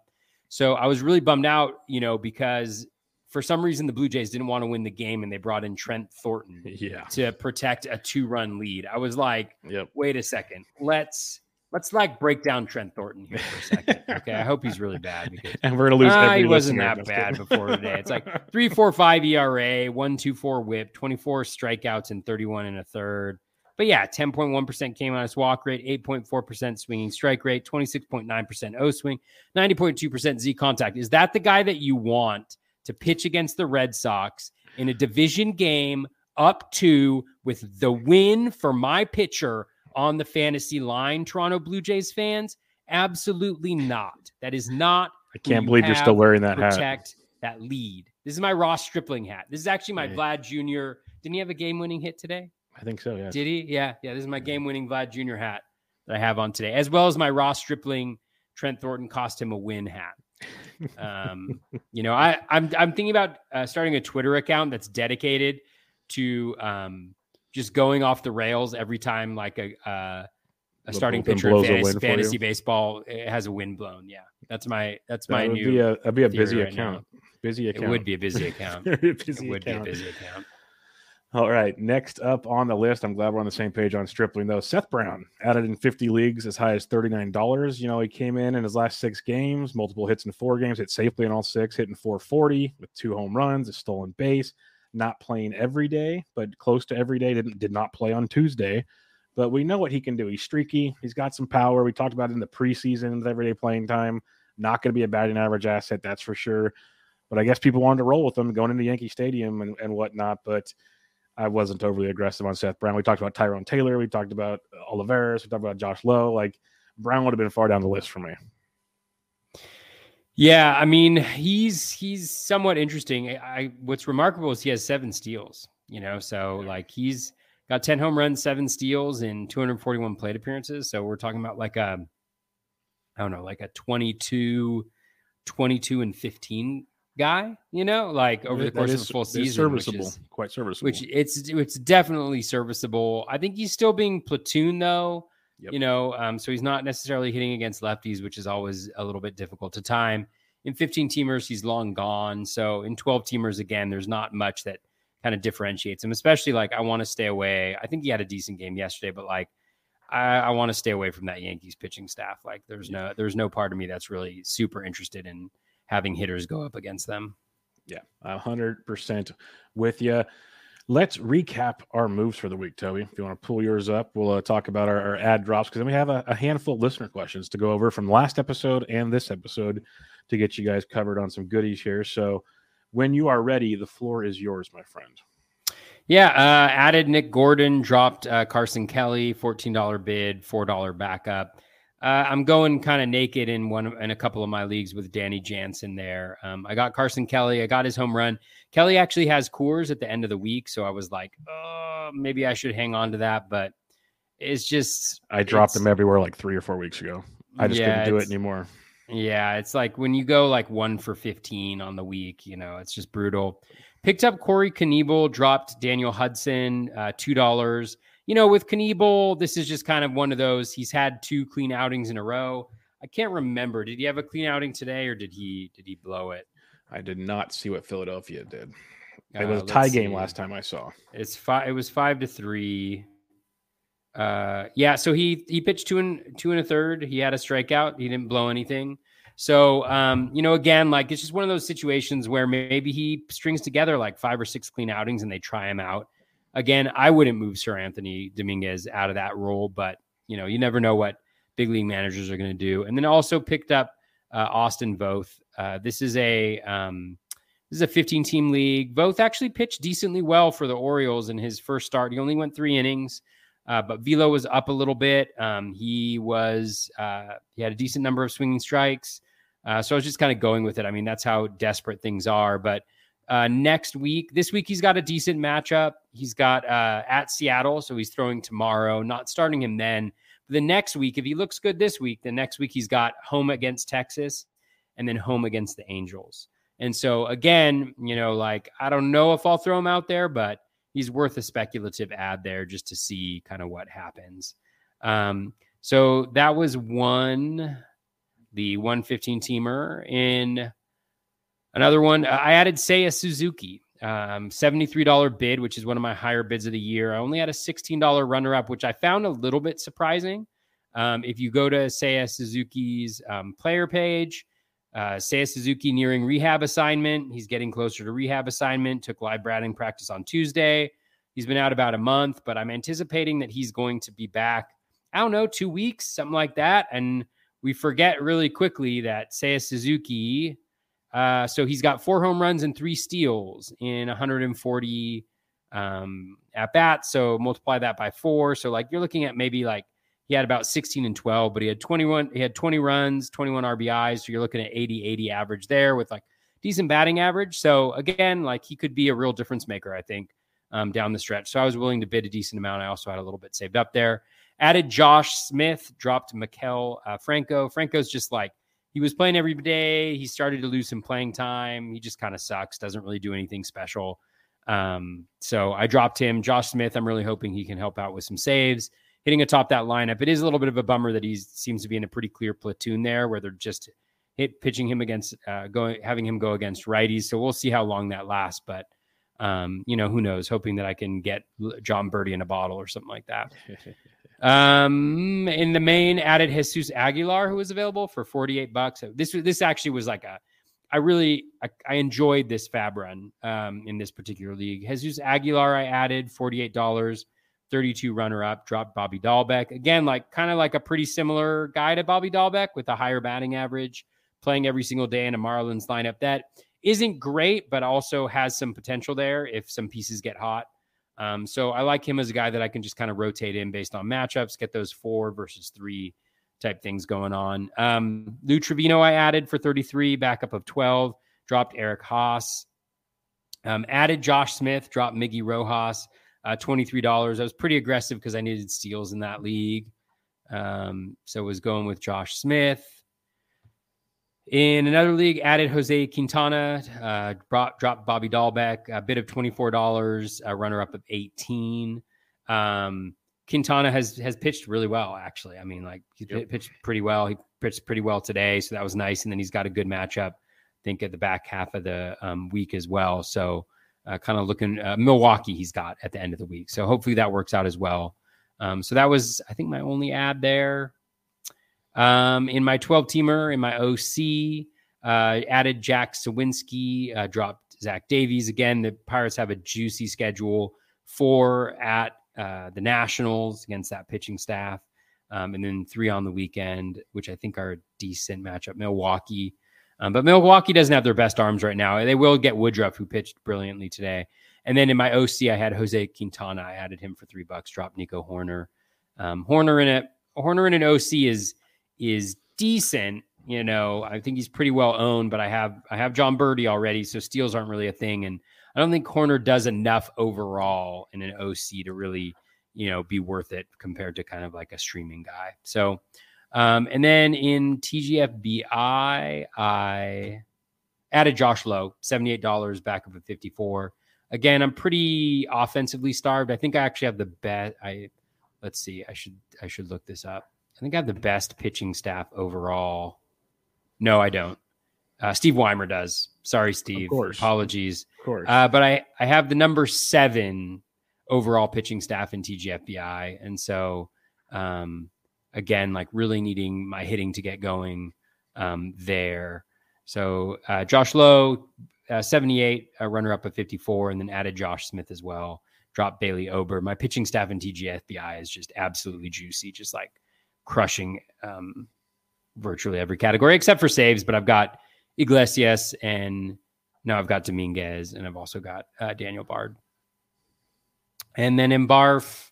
So I was really bummed out, you know, because for some reason the Blue Jays didn't want to win the game and they brought in Trent Thornton <laughs> yeah. to protect a two-run lead. I was like, yep. wait a second. Let's let's like break down Trent Thornton here for a second. <laughs> Okay. I hope he's really bad because and we're gonna lose uh, he wasn't that bad before today. It's like <laughs> three, four, five ERA, one, two, four whip, 24 strikeouts and 31 and a third. But yeah, 10.1% K minus walk rate, 8.4% swinging strike rate, 26.9% O swing, 90.2% Z contact. Is that the guy that you want to pitch against the Red Sox in a division game up to with the win for my pitcher on the fantasy line, Toronto Blue Jays fans? Absolutely not. That is not. I can't believe you're still wearing that protect hat. that lead. This is my Ross Stripling hat. This is actually my. Vlad Jr. Didn't he have a game winning hit today? I think so. Yeah. Did he? Yeah. Yeah. This is my game winning Vlad Jr. hat that I have on today, as well as my Ross Stripling Trent Thornton cost him a win hat. Um, <laughs> you know, I, I'm I'm thinking about uh, starting a Twitter account that's dedicated to um, just going off the rails every time like a uh, a starting pitcher in fantasy, win for you. fantasy baseball it has a wind blown. Yeah, that's my that's my would new. be a that'd be a busy right now. account. Busy it account. would be a busy <laughs> account. Very it busy would account. be a busy account. All right. Next up on the list, I'm glad we're on the same page on Stripling, though. Seth Brown added in 50 leagues as high as $39. You know, he came in in his last six games, multiple hits in four games, hit safely in all six, hitting 440 with two home runs, a stolen base, not playing every day, but close to every day. Didn't did not play on Tuesday. But we know what he can do. He's streaky. He's got some power. We talked about it in the preseason with everyday playing time. Not going to be a batting average asset, that's for sure. But I guess people wanted to roll with him going into Yankee Stadium and, and whatnot. But I wasn't overly aggressive on Seth Brown. We talked about Tyrone Taylor. We talked about Olivares. We talked about Josh Lowe. Like Brown would have been far down the list for me. Yeah, I mean, he's he's somewhat interesting. I, I what's remarkable is he has seven steals. You know, so like he's got 10 home runs, seven steals, and 241 plate appearances. So we're talking about like a, I don't know, like a 22, 22 and 15 guy, you know, like over the course of is- a full season. which serviceable, is- quite serviceable. which it's it's definitely serviceable. I think he's still being platoon though. Yep. You know, um, so he's not necessarily hitting against lefties, which is always a little bit difficult to time. In 15 teamers, he's long gone. So in 12 teamers, again, there's not much that kind of differentiates him. Especially like I want to stay away. I think he had a decent game yesterday, but like I, I want to stay away from that Yankees pitching staff. Like there's no there's no part of me that's really super interested in having hitters go up against them. Yeah, a hundred percent with you. Let's recap our moves for the week, Toby. If you want to pull yours up, we'll uh, talk about our, our ad drops because then we have a, a handful of listener questions to go over from last episode and this episode to get you guys covered on some goodies here. So, when you are ready, the floor is yours, my friend. Yeah, uh, added Nick Gordon, dropped uh, Carson Kelly, fourteen dollar bid, four dollar backup. Uh, I'm going kind of naked in one in a couple of my leagues with Danny Jansen there. Um, I got Carson Kelly. I got his home run. Kelly actually has Coors at the end of the week, so I was like, oh, maybe I should hang on to that. But it's just I dropped them everywhere like three or four weeks ago. I just Yeah, couldn't do it anymore. Yeah, it's like when you go like one for 15 on the week, you know, it's just brutal. Picked up Corey Knebel, dropped Daniel Hudson, uh, $2. You know, with Knebel, this is just kind of one of those. He's had two clean outings in a row. I can't remember. Did he have a clean outing today or did he did he blow it? I did not see what Philadelphia did. Uh, It was a tie game see. last time I saw. It's five. It was five to three. Uh, yeah. So he he pitched two and two and a third. He had a strikeout. He didn't blow anything. So um, you know, again, like it's just one of those situations where maybe he strings together like five or six clean outings and they try him out. Again, I wouldn't move Seranthony Dominguez out of that role, but you know, you never know what big league managers are going to do. And then also picked up uh, Austin Voth. Uh, this is a um, this is a 15 team league. Voth actually pitched decently well for the Orioles in his first start. He only went three innings, uh, but Velo was up a little bit. Um, he was uh, he had a decent number of swinging strikes. Uh, so I was just kind of going with it. I mean, that's how desperate things are. But uh, next week, this week he's got a decent matchup. He's got uh, at Seattle, so he's throwing tomorrow. Not starting him then. But the next week, if he looks good this week, the next week he's got home against Texas, and then home against the Angels. And so again, you know, like I don't know if I'll throw him out there, but he's worth a speculative ad there just to see kind of what happens. Um, so that was one, the 115 teamer. In another one, I added Seiya Suzuki, um, $73 bid, which is one of my higher bids of the year. I only had a $16 runner up, which I found a little bit surprising. Um, if you go to Seiya Suzuki's um, player page, uh, Seiya Suzuki nearing rehab assignment. He's getting closer to rehab assignment. Took live batting practice on Tuesday. He's been out about a month, but I'm anticipating that he's going to be back. I don't know, two weeks, something like that. And we forget really quickly that Seiya Suzuki. Uh, so he's got four home runs and three steals in 140 um, at bats. So multiply that by four. So like you're looking at maybe like he had about 16 and 12, but he had 21, he had 20 runs, 21 RBIs. So you're looking at 80, 80 average there with like decent batting average. So again, like he could be a real difference maker, I think, um, down the stretch. So I was willing to bid a decent amount. I also had a little bit saved up there. Added Josh Smith, dropped Maikel uh, Franco. Franco's just like, he was playing every day. He started to lose some playing time. He just kind of sucks, doesn't really do anything special. Um, so I dropped him. Josh Smith, I'm really hoping he can help out with some saves hitting atop that lineup. It is a little bit of a bummer that he seems to be in a pretty clear platoon there, where they're just hit pitching him against uh, going having him go against righties. So we'll see how long that lasts. But um, you know, who knows? Hoping that I can get Jon Berti in a bottle or something like that. <laughs> Um, in the main, added Jesus Aguilar, who was available for forty eight bucks. This this actually was like a. I really I, I enjoyed this FAAB run um, in this particular league. Jesus Aguilar, I added forty eight dollars. 32 runner up, dropped Bobby Dalbec. Again, like kind of like a pretty similar guy to Bobby Dalbec with a higher batting average, playing every single day in a Marlins lineup that isn't great, but also has some potential there if some pieces get hot. Um, so I like him as a guy that I can just kind of rotate in based on matchups, get those four versus three type things going on. Um, Lou Trivino, I added for 33, backup of 12, dropped Eric Haase. Um, added Josh Smith, dropped Miggy Rojas, uh, $23. I was pretty aggressive because I needed steals in that league. Um, so was going with Josh Smith. In another league, added Jose Quintana, uh, brought, dropped Bobby Dalbec, a bid of $24, a runner up of 18. Um, Quintana has has pitched really well, actually. I mean, like he Yep. pitched pretty well. He pitched pretty well today, so that was nice. And then he's got a good matchup, I think, at the back half of the um, week as well. So, uh, kind of looking uh, Milwaukee, he's got at the end of the week. So hopefully that works out as well. Um, so that was, I think, my only ad there. Um, in my 12 teamer, in my OC, uh, added Jack Sawinski, uh, dropped Zach Davies. Again, the Pirates have a juicy schedule four at uh, the Nationals against that pitching staff, um, and then three on the weekend, which I think are a decent matchup. Milwaukee. Um, but Milwaukee doesn't have their best arms right now. They will get Woodruff, who pitched brilliantly today. And then in my OC, I had Jose Quintana. I added him for three bucks. Dropped Nico Hoerner. Um, Hoerner in a Hoerner in an OC is is decent. You know, I think he's pretty well owned. But I have I have Jon Berti already, so steals aren't really a thing. And I don't think Hoerner does enough overall in an OC to really you know be worth it compared to kind of like a streaming guy. So. Um, and then in TGFBI, I added Josh Lowe, $78 back up at 54. Again, I'm pretty offensively starved. I think I actually have the best. I let's see. I should I should look this up. I think I have the best pitching staff overall. No, I don't. Uh, Steve Weimer does. Sorry, Steve. course. Apologies. Of course. Uh, but I I have the number seven overall pitching staff in TGFBI, and so um, again, like really needing my hitting to get going um, there. So uh, Josh Lowe, uh, 78, a runner up at 54, and then added Josh Smith as well. Dropped Bailey Ober. My pitching staff in TGFBI is just absolutely juicy, just like crushing um, virtually every category except for saves. But I've got Iglesias and now I've got Dominguez and I've also got uh, Daniel Bard. And then in Barf,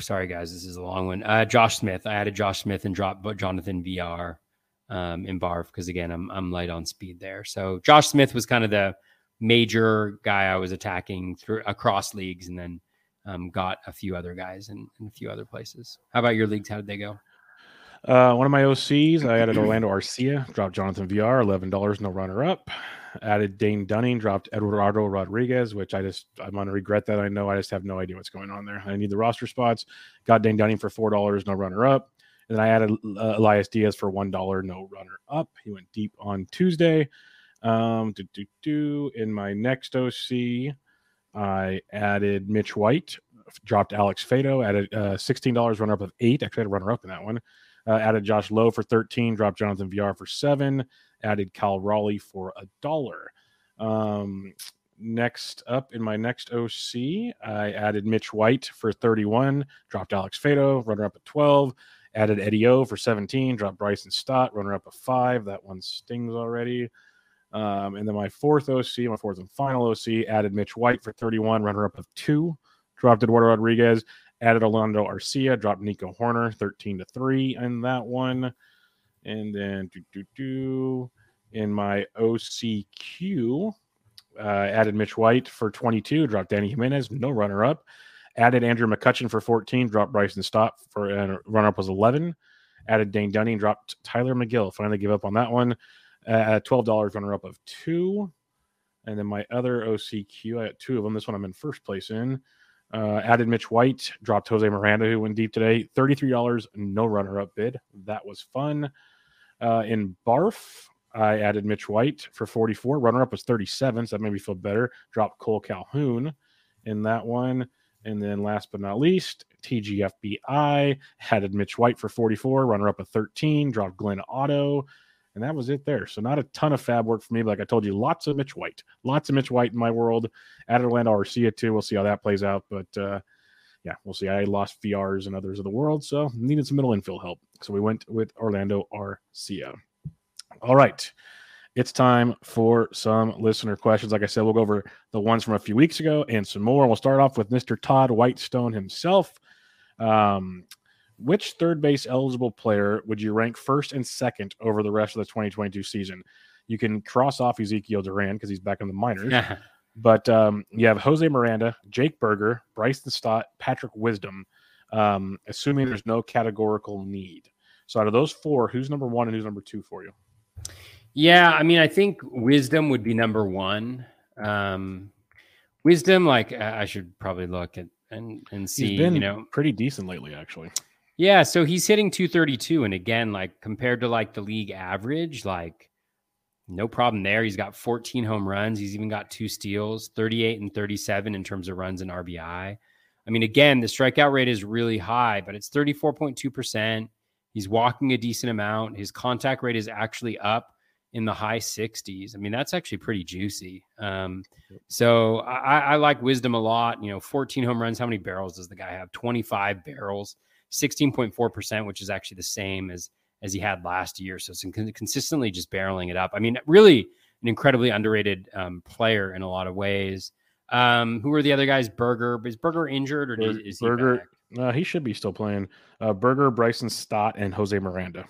sorry guys, this is a long one. Uh, Josh Smith, I added Josh Smith and dropped Jonathan Villar um, in Barf because again, I'm I'm light on speed there. So Josh Smith was kind of the major guy I was attacking through across leagues, and then um, got a few other guys in, in a few other places. How about your leagues? How did they go? Uh, one of my OCs, I added <clears throat> Orlando Arcia, dropped Jonathan Villar, eleven dollars, no runner up. Added Dane Dunning, dropped Eduardo Rodriguez, which I just I'm gonna regret that. I know I just have no idea what's going on there. I need the roster spots. Got Dane Dunning for four dollars, no runner up. And then I added uh, Elias Diaz for one dollar, no runner up. He went deep on Tuesday. Um, do, do, do. In my next OC, I added Mitch White, dropped Alex Faedo, added uh, sixteen dollars, runner up of eight. Actually, I had a runner up in that one. Uh, added Josh Lowe for 13, dropped Jonathan Villar for seven, added Cal Raleigh for a dollar. Um, next up in my next OC, I added Mitch White for 31, dropped Alex Faedo, runner up at 12, added Eddie O for 17, dropped Bryson Stott, runner up at five. That one stings already. Um, and then my fourth OC, my fourth and final OC, added Mitch White for 31, runner up of two, dropped Eduardo Rodriguez, added Orlando Arcia, dropped Nico Hoerner 13 to 3 in that one. And then do do do in my OCQ, uh, added Mitch White for 22, dropped Dany Jimenez, no runner up. Added Andrew McCutchen for 14, dropped Bryson Stott for uh, runner up was 11. Added Dane Dunning, dropped Tylor Megill. Finally give up on that one. Uh, $12 runner up of two. And then my other OCQ, I had two of them. This one I'm in first place in. Uh, added Mitch White, dropped Jose Miranda, who went deep today. $33, no runner up bid. That was fun. Uh, in Barf, I added Mitch White for 44. Runner up was 37, so that made me feel better. Dropped Kole Calhoun in that one. And then last but not least, TGFBI added Mitch White for 44. Runner up of 13. Dropped Glenn Otto. And that was it there. So not a ton of FAAB work for me, but like I told you, lots of Mitch White. Lots of Mitch White in my world. Added Orlando Arcia too. We'll see how that plays out. But uh, yeah, we'll see. I lost Villars and others of the world, so needed some middle infield help. So we went with Orlando Arcia. All right. It's time for some listener questions. Like I said, we'll go over the ones from a few weeks ago and some more. We'll start off with Mr. Todd Whitestone himself. Um, which third base eligible player would you rank first and second over the rest of the 2022 season? You can cross off Ezekiel Duran because he's back in the minors. <laughs> But um, you have Jose Miranda, Jake Burger, Bryson Stott, Patrick Wisdom, um, assuming there's no categorical need. So out of those four, who's number one and who's number two for you? yeah, I mean, I think wisdom would be number one. Um, wisdom, like I should probably look at and and see, He's been you know, pretty decent lately, actually. Yeah, so he's hitting 232 and again like compared to like the league average like no problem there. He's got 14 home runs, he's even got two steals, 38 and 37 in terms of runs and RBI. I mean again, the strikeout rate is really high, but it's 34.2%. He's walking a decent amount. His contact rate is actually up in the high 60s. I mean, that's actually pretty juicy. Um, so I, I like Wisdom a lot. You know, 14 home runs. How many barrels does the guy have? 25 barrels. 16.4%, which is actually the same as as he had last year. So it's con- consistently just barreling it up. I mean, really an incredibly underrated um, player in a lot of ways. Um, who are the other guys? Burger is Burger injured or is he Burger- back? Uh, he should be still playing. Uh, Burger, Bryson Stott, and Jose Miranda.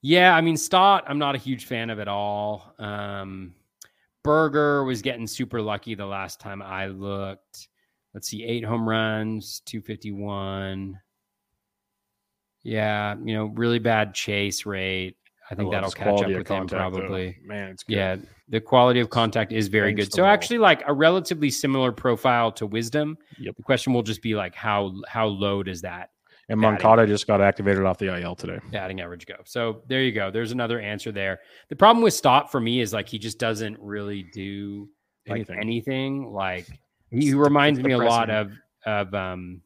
Yeah, I mean Stott, I'm not a huge fan of at all. Um, Burger was getting super lucky the last time I looked. Let's see, eight home runs, 251. Yeah, you know, really bad chase rate. I think that'll catch up with him contact, though. probably. Man, it's good. Yeah, the quality of contact is very good. So actually, like a relatively similar profile to Wisdom. Yep. The question will just be like how how low does that And. Moncada just got activated off the IL today. batting average go? So there you go. There's another answer there. The problem with Stott for me is like he just doesn't really do like Anything. anything. Like he reminds me a lot of of um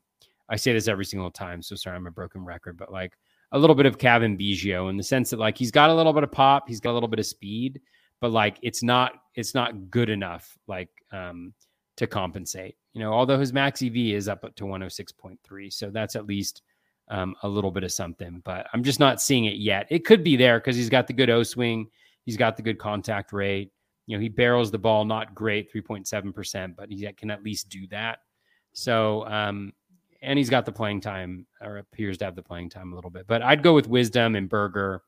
I say this every single time, so sorry I'm a broken record, but like a little bit of Cavan Biggio in the sense that like he's got a little bit of pop, he's got a little bit of speed, but like it's not it's not good enough like um to compensate. You know, although his max EV is up to 106.3, so that's at least um, a little bit of something, but I'm just not seeing it yet. It could be there because he's got the good O swing, he's got the good contact rate. You know, he barrels the ball not great, 3.7%, but he can at least do that. So, um, and he's got the playing time or appears to have the playing time a little bit. But I'd go with Wisdom and Burger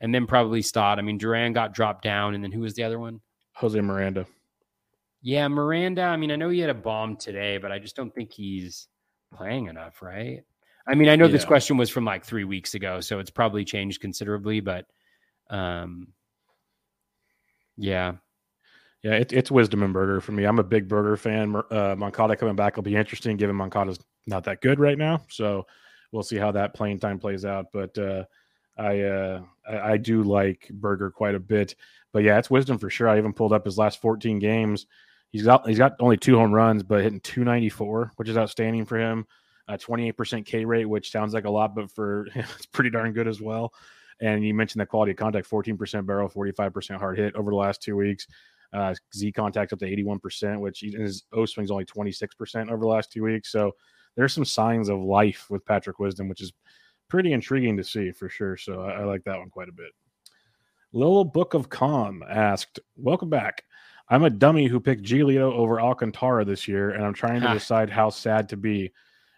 and then probably Stott. I mean, Duran got dropped down, and then who was the other one? Jose Miranda. Yeah, Miranda. I mean, I know he had a bomb today, but I just don't think he's playing enough, right? I mean, I know this question was from like three weeks ago, so it's probably changed considerably, but um, yeah, Yeah, it, it's Wisdom and Burger for me. I'm a big Burger fan. Uh, Moncada coming back will be interesting, given Moncada's not that good right now. So we'll see how that playing time plays out. But uh, I, uh, I I do like Burger quite a bit. But yeah, it's Wisdom for sure. I even pulled up his last 14 games. He's got he's got only two home runs, but hitting 294, which is outstanding for him. Uh, 28% K rate, which sounds like a lot, but for him, <laughs> it's pretty darn good as well. And you mentioned the quality of contact 14% barrel, 45% hard hit over the last two weeks. Uh, Z contact up to 81%, which his O swing's only 26% over the last two weeks. So there's some signs of life with Patrick Wisdom, which is pretty intriguing to see for sure. So I, I like that one quite a bit. Little Book of Calm asked, Welcome back. I'm a dummy who picked Giolito over Alcantara this year, and I'm trying to <laughs> decide how sad to be.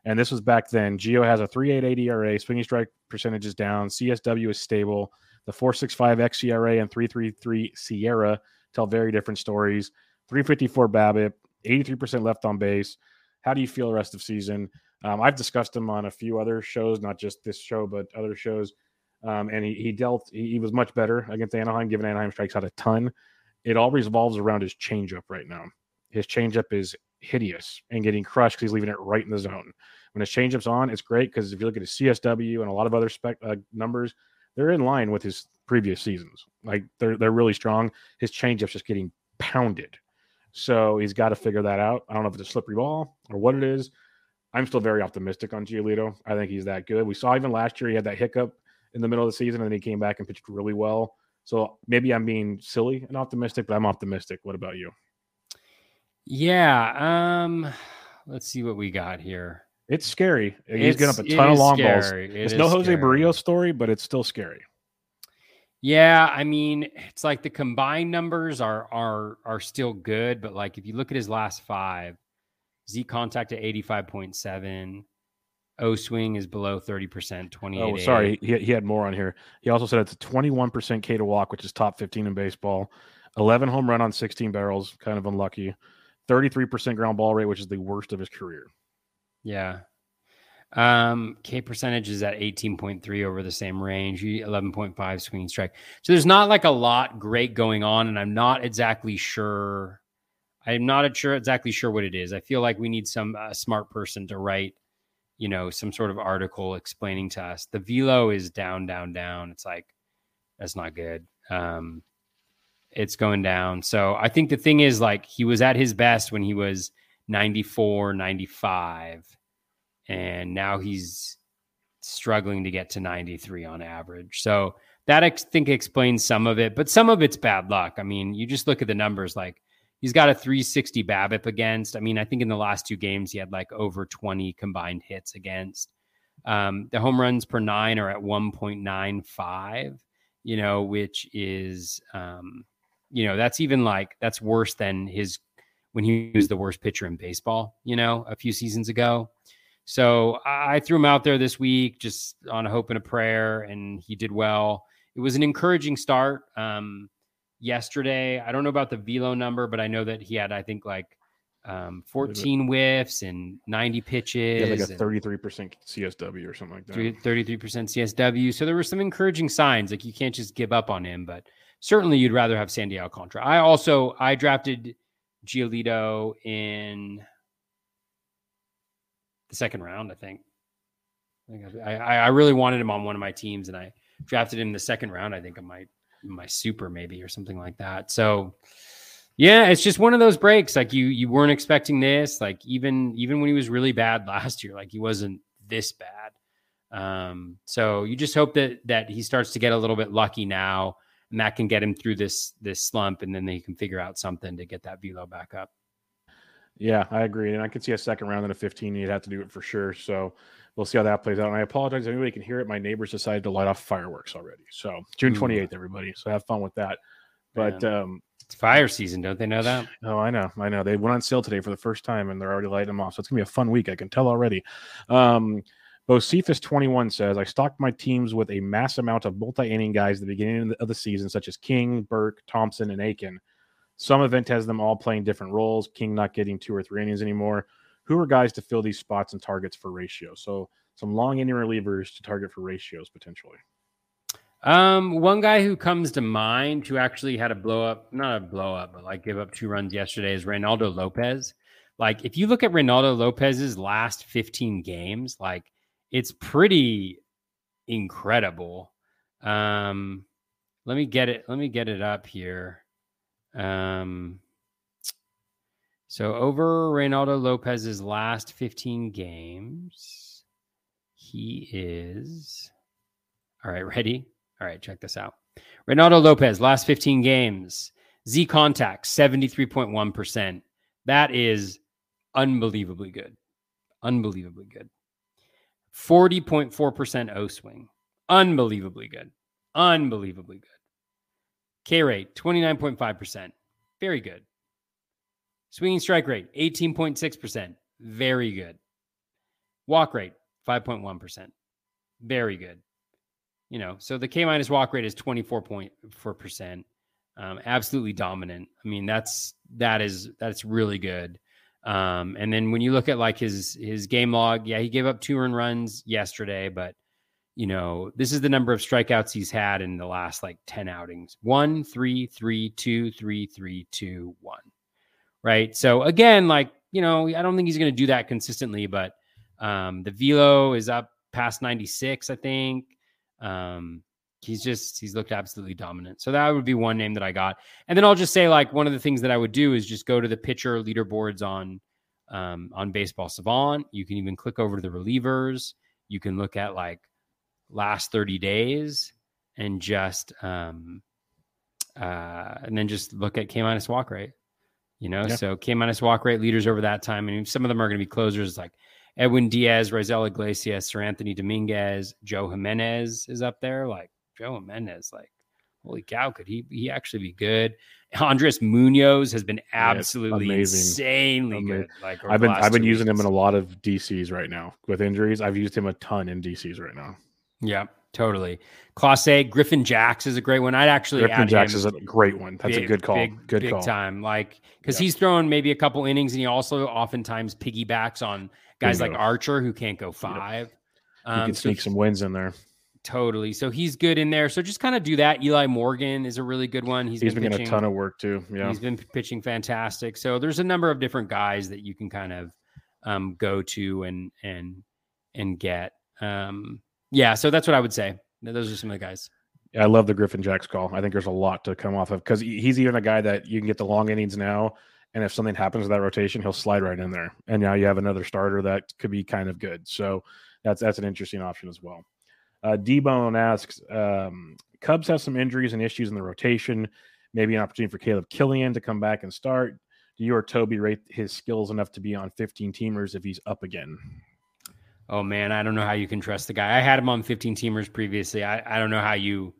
And this was back then. Gio has a 3.88 ERA, swinging strike percentage is down, CSW is stable. The 4.65 xERA and 3.33 SIERA tell very different stories. 354 BABIP, 83% left on base. How do you feel the rest of season? Um, I've discussed him on a few other shows, not just this show, but other shows. Um, and he, he dealt, he, he was much better against Anaheim, given Anaheim strikes out a ton. It all revolves around his changeup right now. His changeup is hideous and getting crushed because he's leaving it right in the zone. When his changeup's on, it's great because if you look at his CSW and a lot of other spec uh, numbers, they're in line with his previous seasons. Like they're they're really strong. His changeup's just getting pounded. So he's got to figure that out. I don't know if it's a slippery ball or what it is. I'm still very optimistic on Giolito. I think he's that good. We saw even last year he had that hiccup in the middle of the season and then he came back and pitched really well. So maybe I'm being silly and optimistic, but I'm optimistic. What about you? yeah. Um, let's see what we got here. It's scary. He's getting up a ton of long balls. It It's no Jose scary. Berrios story, but it's still scary. Yeah, I mean, it's like the combined numbers are are are still good, but like if you look at his last five, Z contact at 85.7, O swing is below 30%, 28. Oh, sorry. He, he had more on here. He also said it's a 21% K to walk, which is top 15 in baseball. 11 home run on 16 barrels, kind of unlucky. 33% ground ball rate, which is the worst of his career. Yeah. Um, K percentage is at 18.3 over the same range, 11.5 swinging strike. So there's not like a lot great going on, and I'm not exactly sure. I'm not sure exactly sure what it is. I feel like we need some uh, smart person to write, you know, some sort of article explaining to us. The velo is down, down, down. It's like that's not good. Um, it's going down. So I think the thing is like he was at his best when he was 94, 95 and now he's struggling to get to 93 on average. So that I think explains some of it, but some of it's bad luck. I mean, you just look at the numbers like he's got a 360 BABIP against. I mean, I think in the last two games he had like over 20 combined hits against. Um, the home runs per nine are at 1.95, you know, which is, um, you know, that's even like that's worse than his when he was the worst pitcher in baseball, you know, a few seasons ago. So I threw him out there this week just on a hope and a prayer, and he did well. It was an encouraging start. Um, yesterday, I don't know about the velo number, but I know that he had, I think, like um, 14 whiffs and 90 pitches. Yeah, like a 33% CSW or something like that. 33% CSW. So there were some encouraging signs. Like you can't just give up on him, but certainly you'd rather have Sandy Alcantara. I also I drafted Giolito in the second round, I think. I, I, I really wanted him on one of my teams, and I drafted him the second round. I think of my my super maybe or something like that. So yeah, it's just one of those breaks. Like you you weren't expecting this. Like even even when he was really bad <laughs> last year, like he wasn't this bad. Um, so you just hope that that he starts to get a little bit lucky now, and that can get him through this this slump, and then they can figure out something to get that velo back up. Yeah, I agree. And I could see a second round and a 15. You'd have to do it for sure. So we'll see how that plays out. And I apologize if anybody can hear it. My neighbors decided to light off fireworks already. So June 28th, everybody. So have fun with that. But um, it's fire season, don't they know that? Oh, I know, I know. They went on sale today for the first time, and they're already lighting them off. So it's gonna be a fun week. I can tell already. Um, Bocephus21 says, I stocked my teams with a mass amount of multi inning guys at the beginning of the season, such as King, Burke, Thompson, and Aiken. Some event has them all playing different roles. King not getting two or three innings anymore. Who are guys to fill these spots and targets for ratio? So some long inning relievers to target for ratios potentially. Um, one guy who comes to mind who actually had a blow up, not a blow up, but like give up two runs yesterday is Reynaldo Lopez. Like if you look at Reynaldo Lopez's last 15 games, like it's pretty incredible. Um, let me get it. Let me get it up here. Um, so over Reynaldo Lopez's last 15 games, he is all right. Ready? All right, check this out. Reynaldo Lopez, last 15 games, Z contact 73.1%. That is unbelievably good. Unbelievably good. 40.4% O swing. Unbelievably good. Unbelievably good. K rate, 29.5%. Very good. Swinging strike rate, 18.6%. Very good. Walk rate, 5.1%. Very good. You know, so the K minus walk rate is 24.4%. Um, absolutely dominant. I mean, that's that is that's really good. Um, and then when you look at like his his game log, yeah, he gave up two earned runs yesterday, but you know, this is the number of strikeouts he's had in the last like 10 outings one, three, three, two, three, three, two, one. Right. So again, like, you know, I don't think he's going to do that consistently, but um, the velo is up past 96, I think. Um, he's just, he's looked absolutely dominant. So that would be one name that I got. And then I'll just say, like, one of the things that I would do is just go to the pitcher leaderboards on, um, on Baseball Savant. You can even click over to the relievers. You can look at like last 30 days and just um uh and then just look at K minus walk rate. You know, yeah. so K minus walk rate leaders over that time. I and some of them are going to be closers like Edwin Diaz, Raisel Iglesias, Seranthony Dominguez, Joe Jimenez is up there. Like Joe Jimenez, like holy cow, could he he actually be good? Andres Munoz has been Yeah, absolutely amazing. insanely Amazing. good. Like I've been I've been using him in a lot of DCs right now with injuries. I've used him a ton in DCs right now. Yeah, totally. Class A, Griffin Jax is a great one. I'd actually Griffin Jax is a great one. That's a good call. Big, good big call. time. Like because Yeah. he's throwing maybe a couple innings, and he also oftentimes piggybacks on guys like Archer who can't go five. You Um, can so sneak some wins in there. totally. So he's good in there. So just kind of do that. Eli Morgan is a really good one. He's he's been, been getting a pitching- ton of work too. Yeah. He's been pitching fantastic. So there's a number of different guys that you can kind of um, go to and and and get. Um, yeah, so that's what I would say. Those are some of the guys. Yeah, I love the Griffin Jax call. I think there's a lot to come off of because he's even a guy that you can get the long innings now, and if something happens to that rotation, he'll slide right in there, and now you have another starter that could be kind of good. So that's that's an interesting option as well. Uh, D-Bone asks, um, Cubs have some injuries and issues in the rotation. Maybe an opportunity for Caleb Killian to come back and start. Do you or Toby rate his skills enough to be on 15 teamers if he's up again? Oh man, I don't know how you can trust the guy. I had him on 15 teamers previously. I, I don't know how you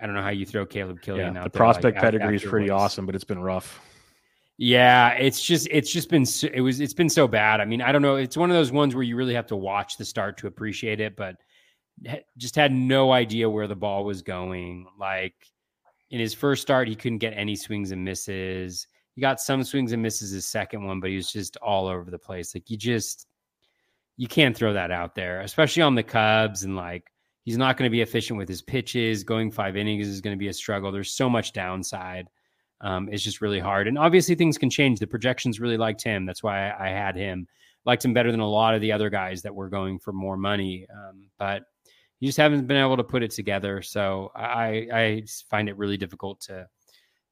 I don't know how you throw Caleb Killian yeah, out the there, like, prospect af- pedigree is pretty awesome, but it's been rough. Yeah, it's just it's just been so- it was it's been so bad. I mean, I don't know. It's one of those ones where you really have to watch the start to appreciate it, but just had no idea where the ball was going. Like in his first start, he couldn't get any swings and misses. He got some swings and misses his second one, but he was just all over the place. Like you just you can't throw that out there, especially on the Cubs and like he's not going to be efficient with his pitches. Going five innings is going to be a struggle. There's so much downside um, it's just really hard. And obviously, things can change. The projections really liked him. That's why I, I had him. Liked him better than a lot of the other guys that were going for more money. Um, but you just haven't been able to put it together. So I, I find it really difficult to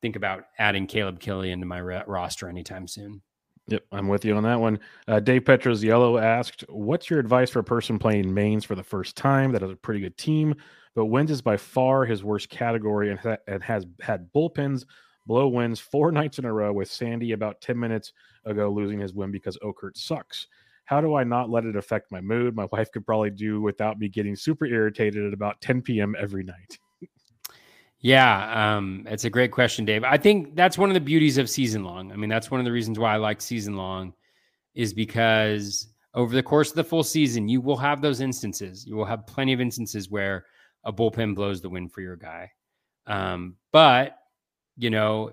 think about adding Caleb Killian to my ra- roster anytime soon. Yep, I'm with you on that one. Uh, Dave Petros Yellow asked, "What's your advice for a person playing mains for the first time that has a pretty good team, but wins is by far his worst category and, ha- and has had bullpens blow wins four <laughs> nights in a row with Sandy about 10 minutes ago losing his win because Okert sucks. How do I not let it affect my mood? My wife could probably do without me getting super irritated at about 10 p.m. every night. Yeah, um, it's a great question, Dave. I think that's one of the beauties of season long. I mean, that's one of the reasons why I like season long, is because over the course of the full season, you will have those instances. You will have plenty of instances where a bullpen blows the win for your guy. Um, but you know,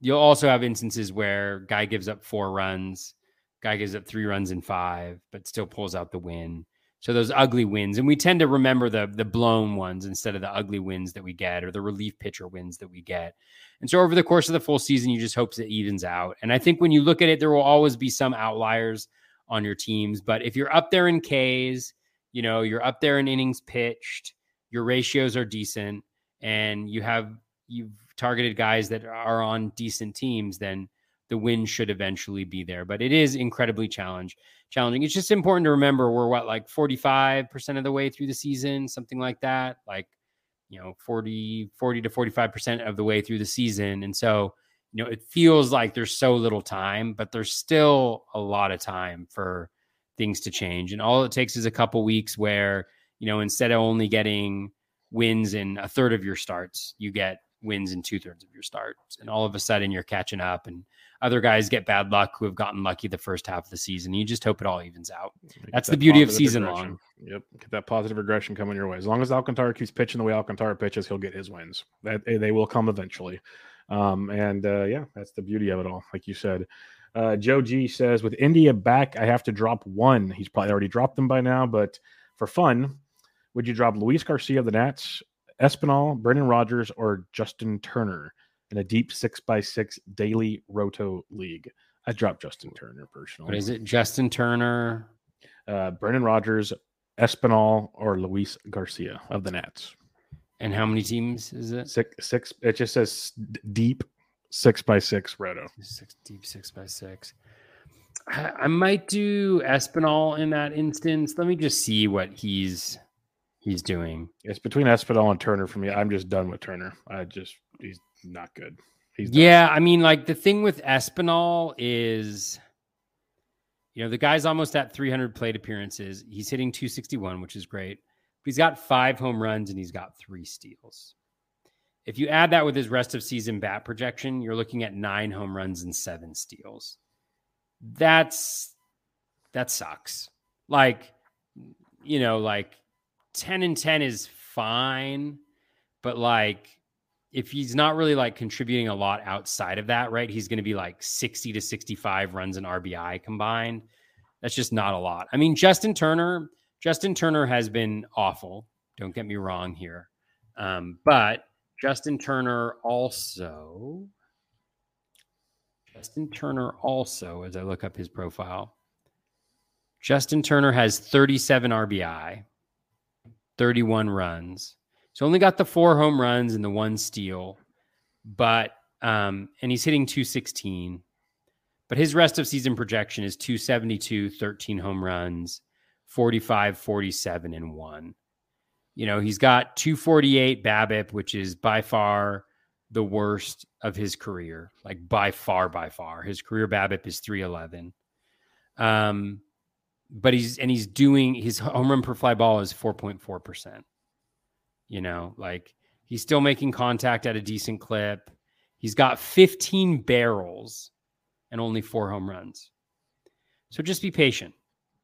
you'll also have instances where guy gives up four runs, guy gives up three runs in five, but still pulls out the win. So those ugly wins, and we tend to remember the the blown ones instead of the ugly wins that we get, or the relief pitcher wins that we get. And so over the course of the full season, you just hope it evens out. And I think when you look at it, there will always be some outliers on your teams. But if you're up there in Ks, you know you're up there in innings pitched, your ratios are decent, and you have you've targeted guys that are on decent teams, then the win should eventually be there. But it is incredibly challenge challenging. It's just important to remember we're what like 45% of the way through the season, something like that. Like, you know, 40, 40 to 45% of the way through the season. And so, you know, it feels like there's so little time, but there's still a lot of time for things to change. And all it takes is a couple weeks where, you know, instead of only getting wins in a third of your starts, you get wins in two thirds of your starts. And all of a sudden you're catching up and other guys get bad luck who have gotten lucky the first half of the season. You just hope it all evens out. That's that the beauty of season regression. long. Yep, get that positive regression coming your way. As long as Alcantara keeps pitching the way Alcantara pitches, he'll get his wins. That eh, they will come eventually. Um, and uh, yeah, that's the beauty of it all. Like you said, uh, Joe G says, with India back, I have to drop one. He's probably already dropped them by now, but for fun, would you drop Luis Garcia of the Nats, Espinal, Brendan Rodgers, or Justin Turner in a deep six by six daily roto league? I dropped Justin Turner personally. What is it? Justin Turner. uh, Brendan Rodgers, Espinal, or Luis Garcia of the Nats. And how many teams is it? Six, six. It just says deep six by six roto. Six deep six by six. I, I might do Espinal in that instance. Let me just see what he's he's doing. It's between Espinal and Turner for me. I'm just done with Turner. I just he's not good. He's done. Yeah, I mean, like the thing with Espinal is, you know, the guy's almost at 300 plate appearances. He's hitting 261, which is great. But he's got five home runs and he's got three steals. If you add that with his rest of season bat projection, you're looking at nine home runs and seven steals. That's that sucks. Like, you know, like 10 and 10 is fine, but like if he's not really like contributing a lot outside of that, right? He's going to be like 60 to 65 runs and RBI combined. That's just not a lot. I mean, Justin Turner, Justin Turner has been awful. Don't get me wrong here. Um, but Justin Turner also, Justin Turner also, as I look up his profile, Justin Turner has 37 RBI, 31 runs. So only got the four home runs and the one steal, but um, and he's hitting 216. But his rest of season projection is 272, 13 home runs, 45, 47, and one. You know, he's got 248 BABIP, which is by far the worst of his career. Like by far, by far. His career BABIP is 311. Um, but he's and he's doing his home run per fly ball is 4.4 percent. You know, like he's still making contact at a decent clip. He's got 15 barrels and only four home runs. So just be patient.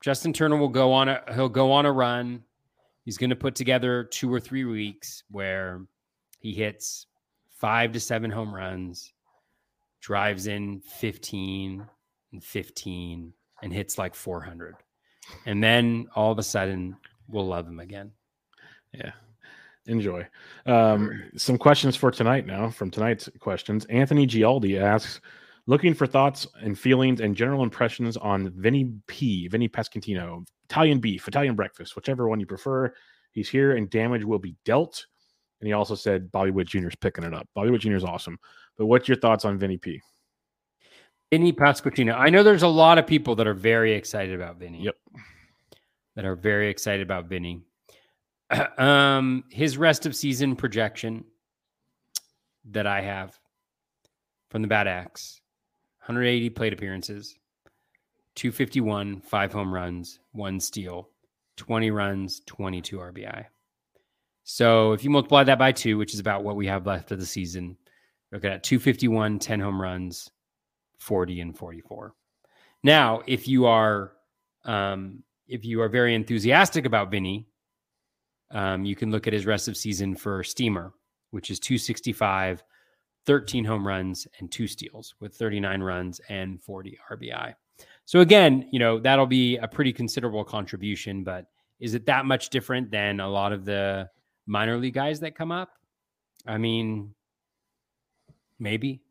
Justin Turner will go on a he'll go on a run. He's going to put together two or three weeks where he hits five to seven home runs, drives in 15 and 15 and hits like 400. And then all of a sudden we'll love him again. Yeah enjoy. Um, some questions for tonight now from tonight's questions. Anthony Gialdi asks, looking for thoughts and feelings and general impressions on Vinny P, Vinny Pasquantino, Italian beef, Italian breakfast, whichever one you prefer. He's here and damage will be dealt. And he also said Bobby Witt Jr. is picking it up. Bobby Witt Jr. is awesome. But what's your thoughts on Vinny P? Vinny Pasquantino. I know there's a lot of people that are very excited about Vinny. Yep. That are very excited about Vinny. <clears throat> um, his rest of season projection that I have from the BAT X 180 plate appearances, 251, five home runs, one steal, 20 runs, 22 RBI. So if you multiply that by two, which is about what we have left of the season, look at 251, 10 home runs, 40 and 44. Now, if you are um, if you are very enthusiastic about Vinny, um, you can look at his rest of season for Steamer, which is 265, 13 home runs, and two steals with 39 runs and 40 RBI. So again, you know, that'll be a pretty considerable contribution, but is it that much different than a lot of the minor league guys that come up? I mean, maybe.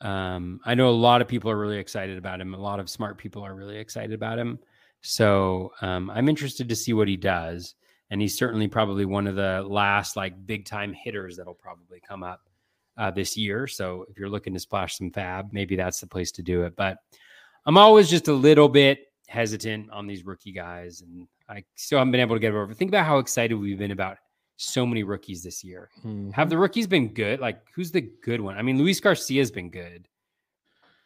Um, I know a lot of people are really excited about him. A lot of smart people are really excited about him. So um, I'm interested to see what he does and he's certainly probably one of the last like big time hitters that'll probably come up uh, this year. So if you're looking to splash some FAAB, maybe that's the place to do it. But I'm always just a little bit hesitant on these rookie guys, and I still haven't been able to get over. Think about how excited we've been about so many rookies this year. Mm-hmm. Have the rookies been good? Like, who's the good one? I mean, Luis Garcia's been good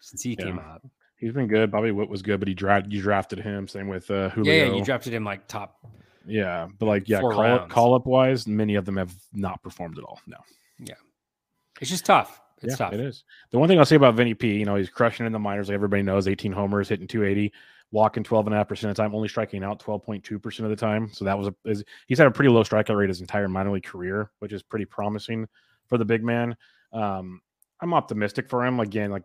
since he yeah. came up. He's been good. Bobby Witt was good, but he drafted you drafted him. Same with uh, Julio. Yeah, yeah, you drafted him like top yeah, but like yeah, call up, call up wise, many of them have not performed at all. No. Yeah, it's just tough. It's yeah, tough. It is. The one thing I'll say about Vinny P, you know, he's crushing in the minors, like everybody knows, 18 homers, hitting 280, walking 12.5% of the time, only striking out 12.2% of the time. So that was a, is, he's had a pretty low strikeout rate his entire minor league career, which is pretty promising for the big man. Um, I'm optimistic for him. Again, like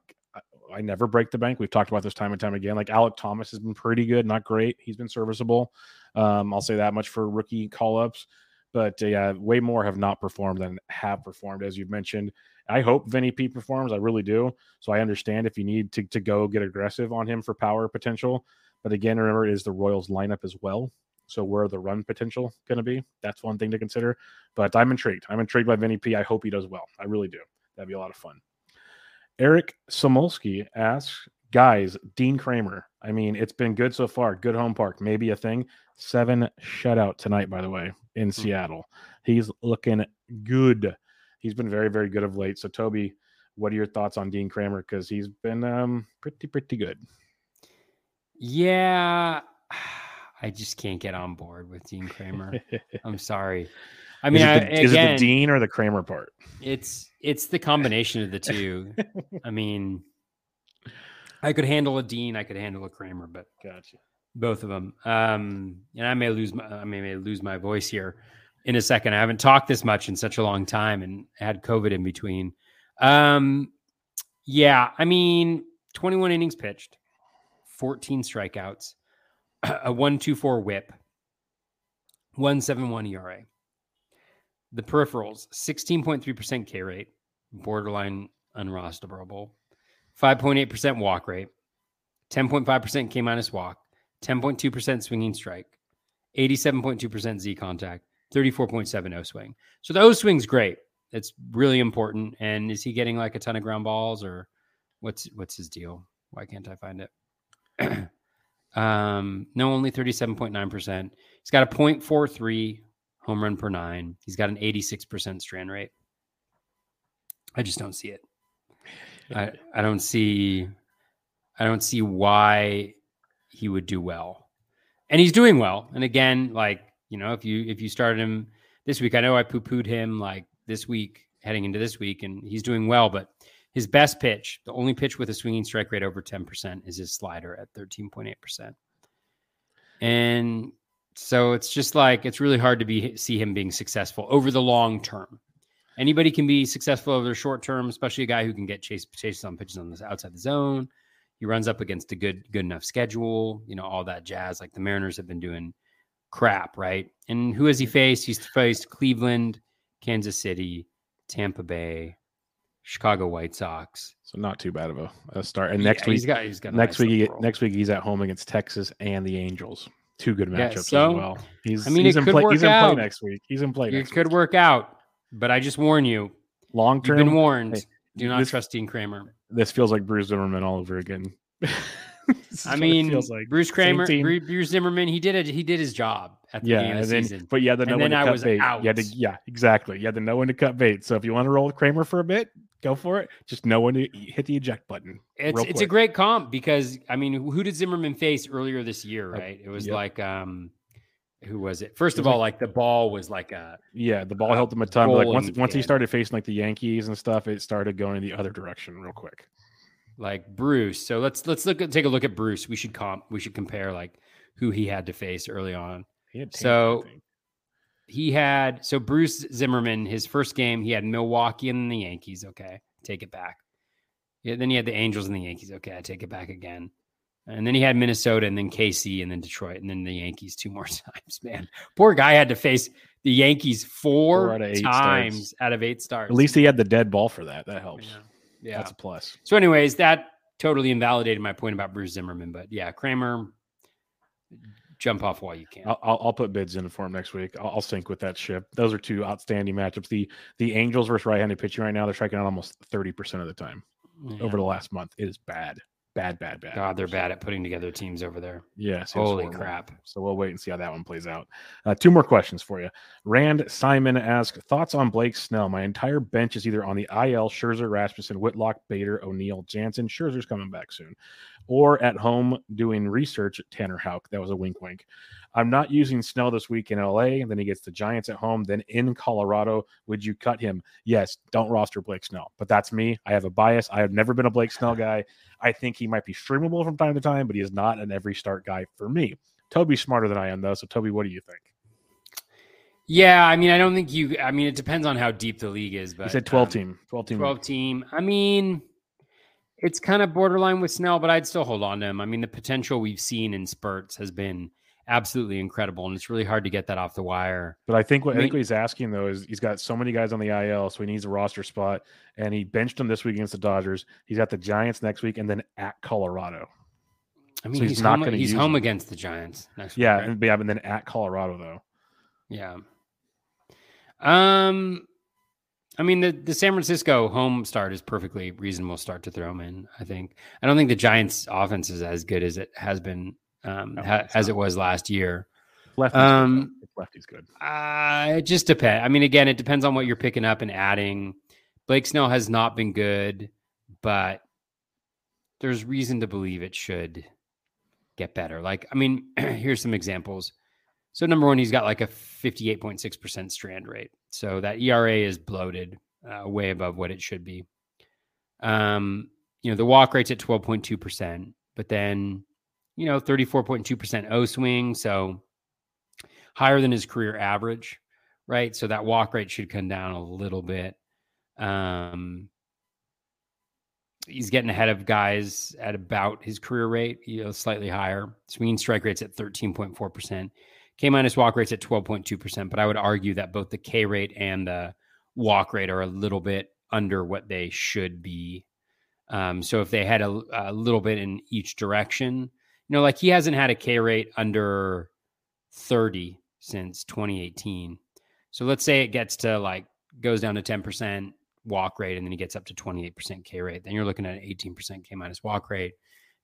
I never break the bank. We've talked about this time and time again. Like Alek Thomas has been pretty good, not great. He's been serviceable. Um, I'll say that much for rookie call ups. But uh, yeah, way more have not performed than have performed, as you've mentioned. I hope Vinny P performs. I really do. So I understand if you need to, to go get aggressive on him for power potential. But again, remember, it is the Royals lineup as well. So where the run potential going to be? That's one thing to consider. But I'm intrigued. I'm intrigued by Vinny P. I hope he does well. I really do. That'd be a lot of fun. Eric Samolsky asks, guys, Dean Kremer. I mean, it's been good so far. Good home park, maybe a thing. Seven shutout tonight, by the way, in mm-hmm. Seattle. He's looking good. He's been very, very good of late. So, Toby, what are your thoughts on Dean Kremer? Because he's been um, pretty, pretty good. Yeah, <sighs> I just can't get on board with Dean Kremer. <laughs> I'm sorry. I mean, is, it the, is it again, the Dean or the Kramer part? it's it's the combination of the two. <laughs> I mean, I could handle a Dean, I could handle a Kramer, but Gotcha. both of them. Um, and I may lose my I may, may lose my voice here in a second. I haven't talked this much in such a long time and had COVID in between. Um, yeah, I mean, 21 innings pitched, 14 strikeouts, <clears throat> a 1-2-4 whip, 171 ERA. The peripherals, 16.3% K rate, borderline unrosterable, 5.8% walk rate, 10.5% K minus walk, 10.2% swinging strike, 87.2% Z contact, 34.7 O swing. So the O swing's great. It's really important. And is he getting like a ton of ground balls or what's what's his deal? Why can't I find it? <clears throat> um, no, only 37.9%. He's got a 0.43 home run per nine. He's got an 86% strand rate. I just don't see it. I, I don't see I don't see why he would do well. And he's doing well. And again, like, you know, if you if you started him this week, I know I poo-pooed him like this week heading into this week, and he's doing well, but his best pitch, the only pitch with a swinging strike rate over 10% is his slider at 13.8%. And so it's just like it's really hard to be see him being successful over the long term. Anybody can be successful over the short term, especially a guy who can get chase chases on pitches on the outside the zone. He runs up against a good good enough schedule, you know, all that jazz. Like the Mariners have been doing crap, right? And who has he faced? He's faced Cleveland, Kansas City, Tampa Bay, Chicago White Sox. So not too bad of a, a start. And Yeah, next week, he's got he's got next nice week, he, next week he's at home against Texas and the Angels. Two good Yeah, matchups so, as well. He's, I mean, he's in play. He's in play next week. He's in play. It could week. work out, but I just warn you, Long you've term. been warned. hey, Do not this- trust Dean Kremer. This feels like Bruce Zimmerman all over again. <laughs> <laughs> I mean, feels like. Bruce Kramer, Bruce Zimmerman, he did it. He did his job at the Yeah, beginning of the then, season. but to know when then to I cut was bait. You had to, yeah, exactly. You had to know when to cut bait. So if you want to roll with Kremer for a bit, go for it. Just know when to hit the eject button. It's it's a great comp because I mean, who did Zimmerman face earlier this year? Right? It was yep. like um, who was it? First of all, like the ball was like a Yeah, the ball helped him a ton. But like once once he started facing like the Yankees and stuff, it started going the other direction real quick. Like Bruce. So let's let's look at take a look at Bruce. We should comp. We should compare like who he had to face early on. He had Tampa, I So- He had so Bruce Zimmerman. His first game, he had Milwaukee and the Yankees. Okay, take it back. Yeah, then he had the Angels and the Yankees. Okay, I take it back again. And then he had Minnesota and then KC and then Detroit and then the Yankees two more <laughs> times. Man, poor guy had to face the Yankees four, Four out of eight times starts. out of eight starts. at least he had the dead ball for that. That helps. yeah. Yeah. That's a plus. So, anyways, that totally invalidated my point about Bruce Zimmerman. But yeah, Kremer, jump off while you can. I'll, I'll, put bids in for him next week. I'll, I'll sink with that ship. Those are two outstanding matchups. The the Angels versus right-handed pitching right now, they're striking out almost thirty percent of the time Yeah. over the last month. It is bad, bad, bad, bad. God, they're bad at putting together teams over there. Yes. Holy crap. So we'll wait and see how that one plays out. Uh, two more questions for you. Rand Simon asks thoughts on Blake Snell. My entire bench is either on the IL, Scherzer, Rasmussen, Whitlock, Bader, O'Neill, Jansen. Scherzer's coming back soon, or at home doing research at Tanner Houck. That was a wink, wink. I'm not using Snell this week in LA. Then he gets the Giants at home. Then in Colorado, would you cut him? Yes. Don't roster Blake Snell. But that's me. I have a bias. I have never been a Blake Snell guy. I think he might be streamable from time to time, but he is not an every start guy for me. Toby's smarter than I am, though. So, Toby, what do you think? Yeah, I mean, I don't think you. I mean, it depends on how deep the league is. But He said 12 um, team. 12 team. 12 team. I mean, it's kind of borderline with Snell, but I'd still hold on to him. I mean, the potential we've seen in spurts has been absolutely incredible, and it's really hard to get that off the wire. But I think what I, I think what he's asking though is he's got so many guys on the IL, so he needs a roster spot, and he benched him this week against the Dodgers. He's got the Giants next week, and then at Colorado. I mean, So he's he's, not home, gonna he's home him. against the Giants. Next week, Yeah, right? and, yeah, and then at Colorado though. Yeah. Um, I mean the the San Francisco home start is perfectly reasonable start to throw him in. I think. I don't think the Giants' offense is as good as it has been, um, No, ha- as it was last year. Lefty's Um, good. Lefty's good. Uh, it just depends. I mean, again, it depends on what you're picking up and adding. Blake Snell has not been good, but there's reason to believe it should get better. Like, I mean, <clears throat> here's some examples. So number one, he's got like a 58.6% strand rate. So that ERA is bloated, uh, way above what it should be. Um, you know, the walk rate's at 12.2%, but then, you know, 34.2% O swing. So higher than his career average, right? So that walk rate should come down a little bit. Um, he's getting ahead of guys at about his career rate, you know, slightly higher. Swinging strike rate's at 13.4%. K minus walk rate's at 12.2%. But I would argue that both the K rate and the walk rate are a little bit under what they should be. Um, so if they had a, a little bit in each direction, you know, like he hasn't had a K rate under 30 since 2018. So let's say it gets to like goes down to 10% walk rate and then he gets up to 28% K rate. Then you're looking at an 18% K minus walk rate.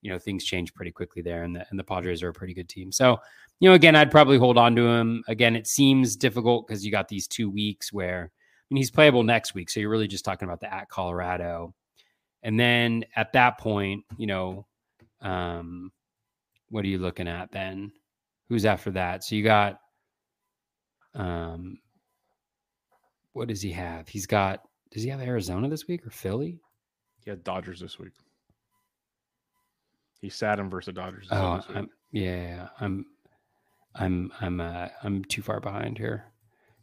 You know, things change pretty quickly there and the and the Padres are a pretty good team. So, you know, again, I'd probably hold on to him. Again, it seems difficult because you got these two weeks where I mean he's playable next week. So you're really just talking about the at Colorado. And then at that point, you know, um, what are you looking at then? Who's after that? So you got um what does he have? He's got does he have Arizona this week or Philly? He had Dodgers this week. He sat him versus the Dodgers. Oh. I'm, yeah, I'm, I'm, I'm, uh, I'm too far behind here.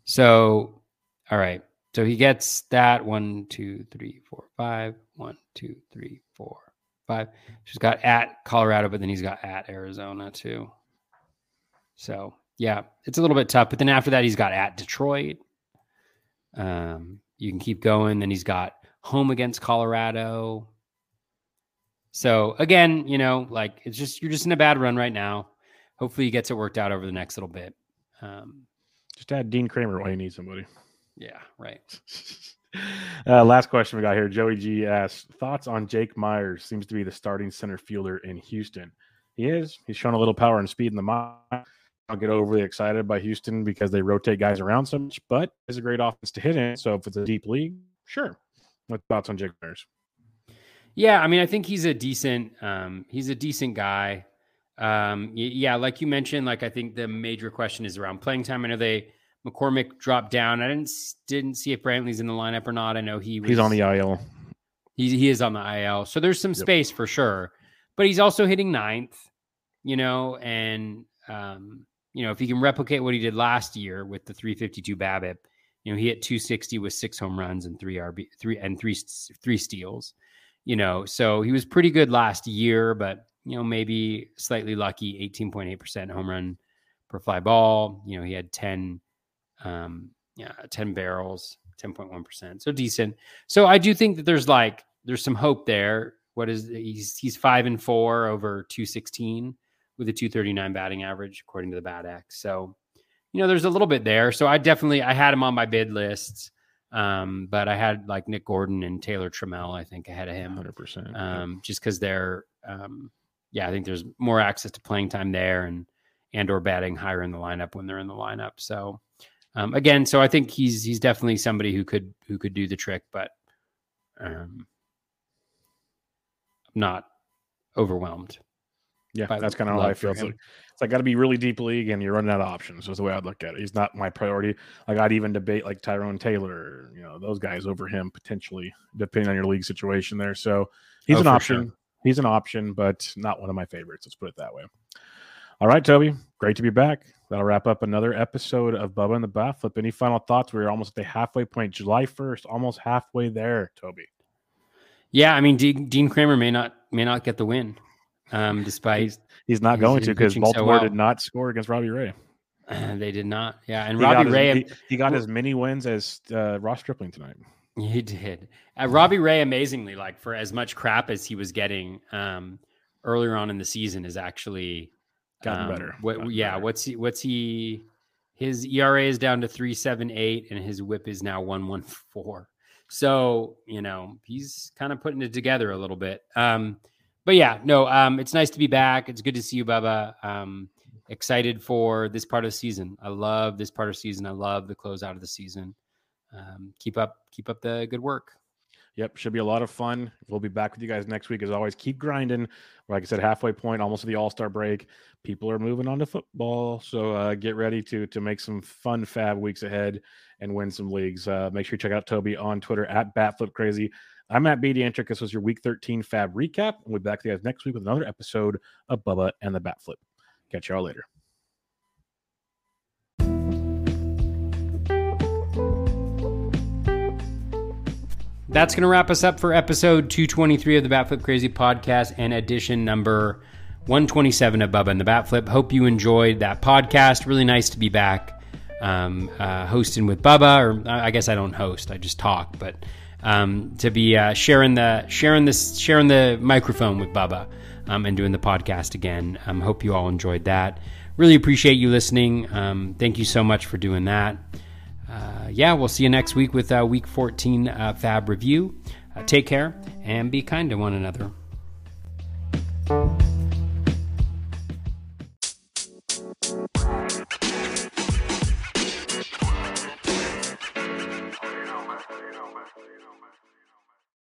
So, all right. So he gets that one, two, three, four, five. One, two, three, four, five. He's got at Colorado, but then he's got at Arizona too. So yeah, it's a little bit tough. But then after that, he's got at Detroit. Um, you can keep going. Then he's got home against Colorado. So again, you know, like it's just you're just in a bad run right now. Hopefully, he gets it worked out over the next little bit. Um, Just add Dean Kremer while you need somebody. yeah, right. <laughs> Uh, last question we got here. Joey G asks thoughts on Jake Meyers. Seems to be the starting center fielder in Houston. He is. He's shown a little power and speed in the mind. I'll get overly excited by Houston because they rotate guys around so much, but it's a great offense to hit in. So if it's a deep league, sure. What thoughts on Jake Meyers? Yeah, I mean, I think he's a decent. Um, he's a decent guy. Um, yeah, like you mentioned, like I think the major question is around playing time. I know they McCormick dropped down. I didn't didn't see if Brantley's in the lineup or not. I know he was, He's on the IL. He he is on the IL, so there's some Yep. space for sure. But he's also hitting ninth, you know, and um, you know if he can replicate what he did last year with the 352 BABIP, you know he hit 260 with six home runs and three RB three and three three steals, you know, so he was pretty good last year, but you know maybe slightly lucky, 18.8 percent home run per fly ball. You know he had 10, um, yeah, 10 barrels, 10.1 percent, so decent. So I do think that there's like there's some hope there. What is he's he's five and four over 216 with a 239 batting average according to the Bat X. So you know there's a little bit there. So I definitely I had him on my bid lists, um, but I had like Nick Gordon and Taylor Trammell I think ahead of him, 100%. um, just because they're um, yeah I think there's more access to playing time there and and or batting higher in the lineup when they're in the lineup. So um, again, so I think he's he's definitely somebody who could who could do the trick, but um, I'm not overwhelmed. Yeah, that's kind of how I feel. It's like, it's like got to be really deep league, and you're running out of options. Is the way I'd look at it. He's not my priority. Like I'd even debate like Tyrone Taylor, you know, those guys over him potentially, depending on your league situation there. So he's Oh, an option. sure. He's an option, but not one of my favorites. Let's put it that way. All right, Toby, great to be back. That'll wrap up another episode of Bubba and the Bat Flip. Any final thoughts? We're almost at the halfway point. July first, almost halfway there, Toby. Yeah, I mean Dean, Dean Kremer may not may not get the win, um, despite He's not going to because pitching so Baltimore well. did not score against Robbie Ray. they did not. Yeah, and He Robbie Ray, he, he got as many wins as uh, Ross Stripling tonight. He did. Uh, Robbie Ray, amazingly, like for as much crap as he was getting um, earlier on in the season, is actually Gotten um, better. What, Gotten yeah, better. what's he? What's he? His ERA is down to three seven eight, and his WHIP is now one one four. So you know he's kind of putting it together a little bit. Um, but yeah, no, um, it's nice to be back. It's good to see you, Bubba. Um, excited for this part of the season. I love this part of season. I love the closeout of the season. Um, keep up, keep up the good work. Yep, should be a lot of fun. We'll be back with you guys next week. As always, keep grinding. Like I said, halfway point, almost to the All Star break. People are moving on to football, so uh, get ready to to make some fun FAAB weeks ahead and win some leagues. Uh, make sure you check out Toby on Twitter at BatFlipCrazy. I'm at BDantric. This was your Week 13 FAAB recap. And we'll be back to you guys next week with another episode of Bubba and the Bat Flip. Catch y'all later. That's going to wrap us up for episode 223 of the Batflip Crazy podcast and edition number 127 of Bubba and the Batflip. Hope you enjoyed that podcast. Really nice to be back um, uh, hosting with Bubba, or I guess I don't host, I just talk, but um, to be uh, sharing the sharing this sharing the microphone with Bubba um, and doing the podcast again. Um, hope you all enjoyed that. Really appreciate you listening. Um, thank you so much for doing that uh, yeah, we'll see you next week with uh, week 14 uh, FAAB review. Uh, take care and be kind to one another.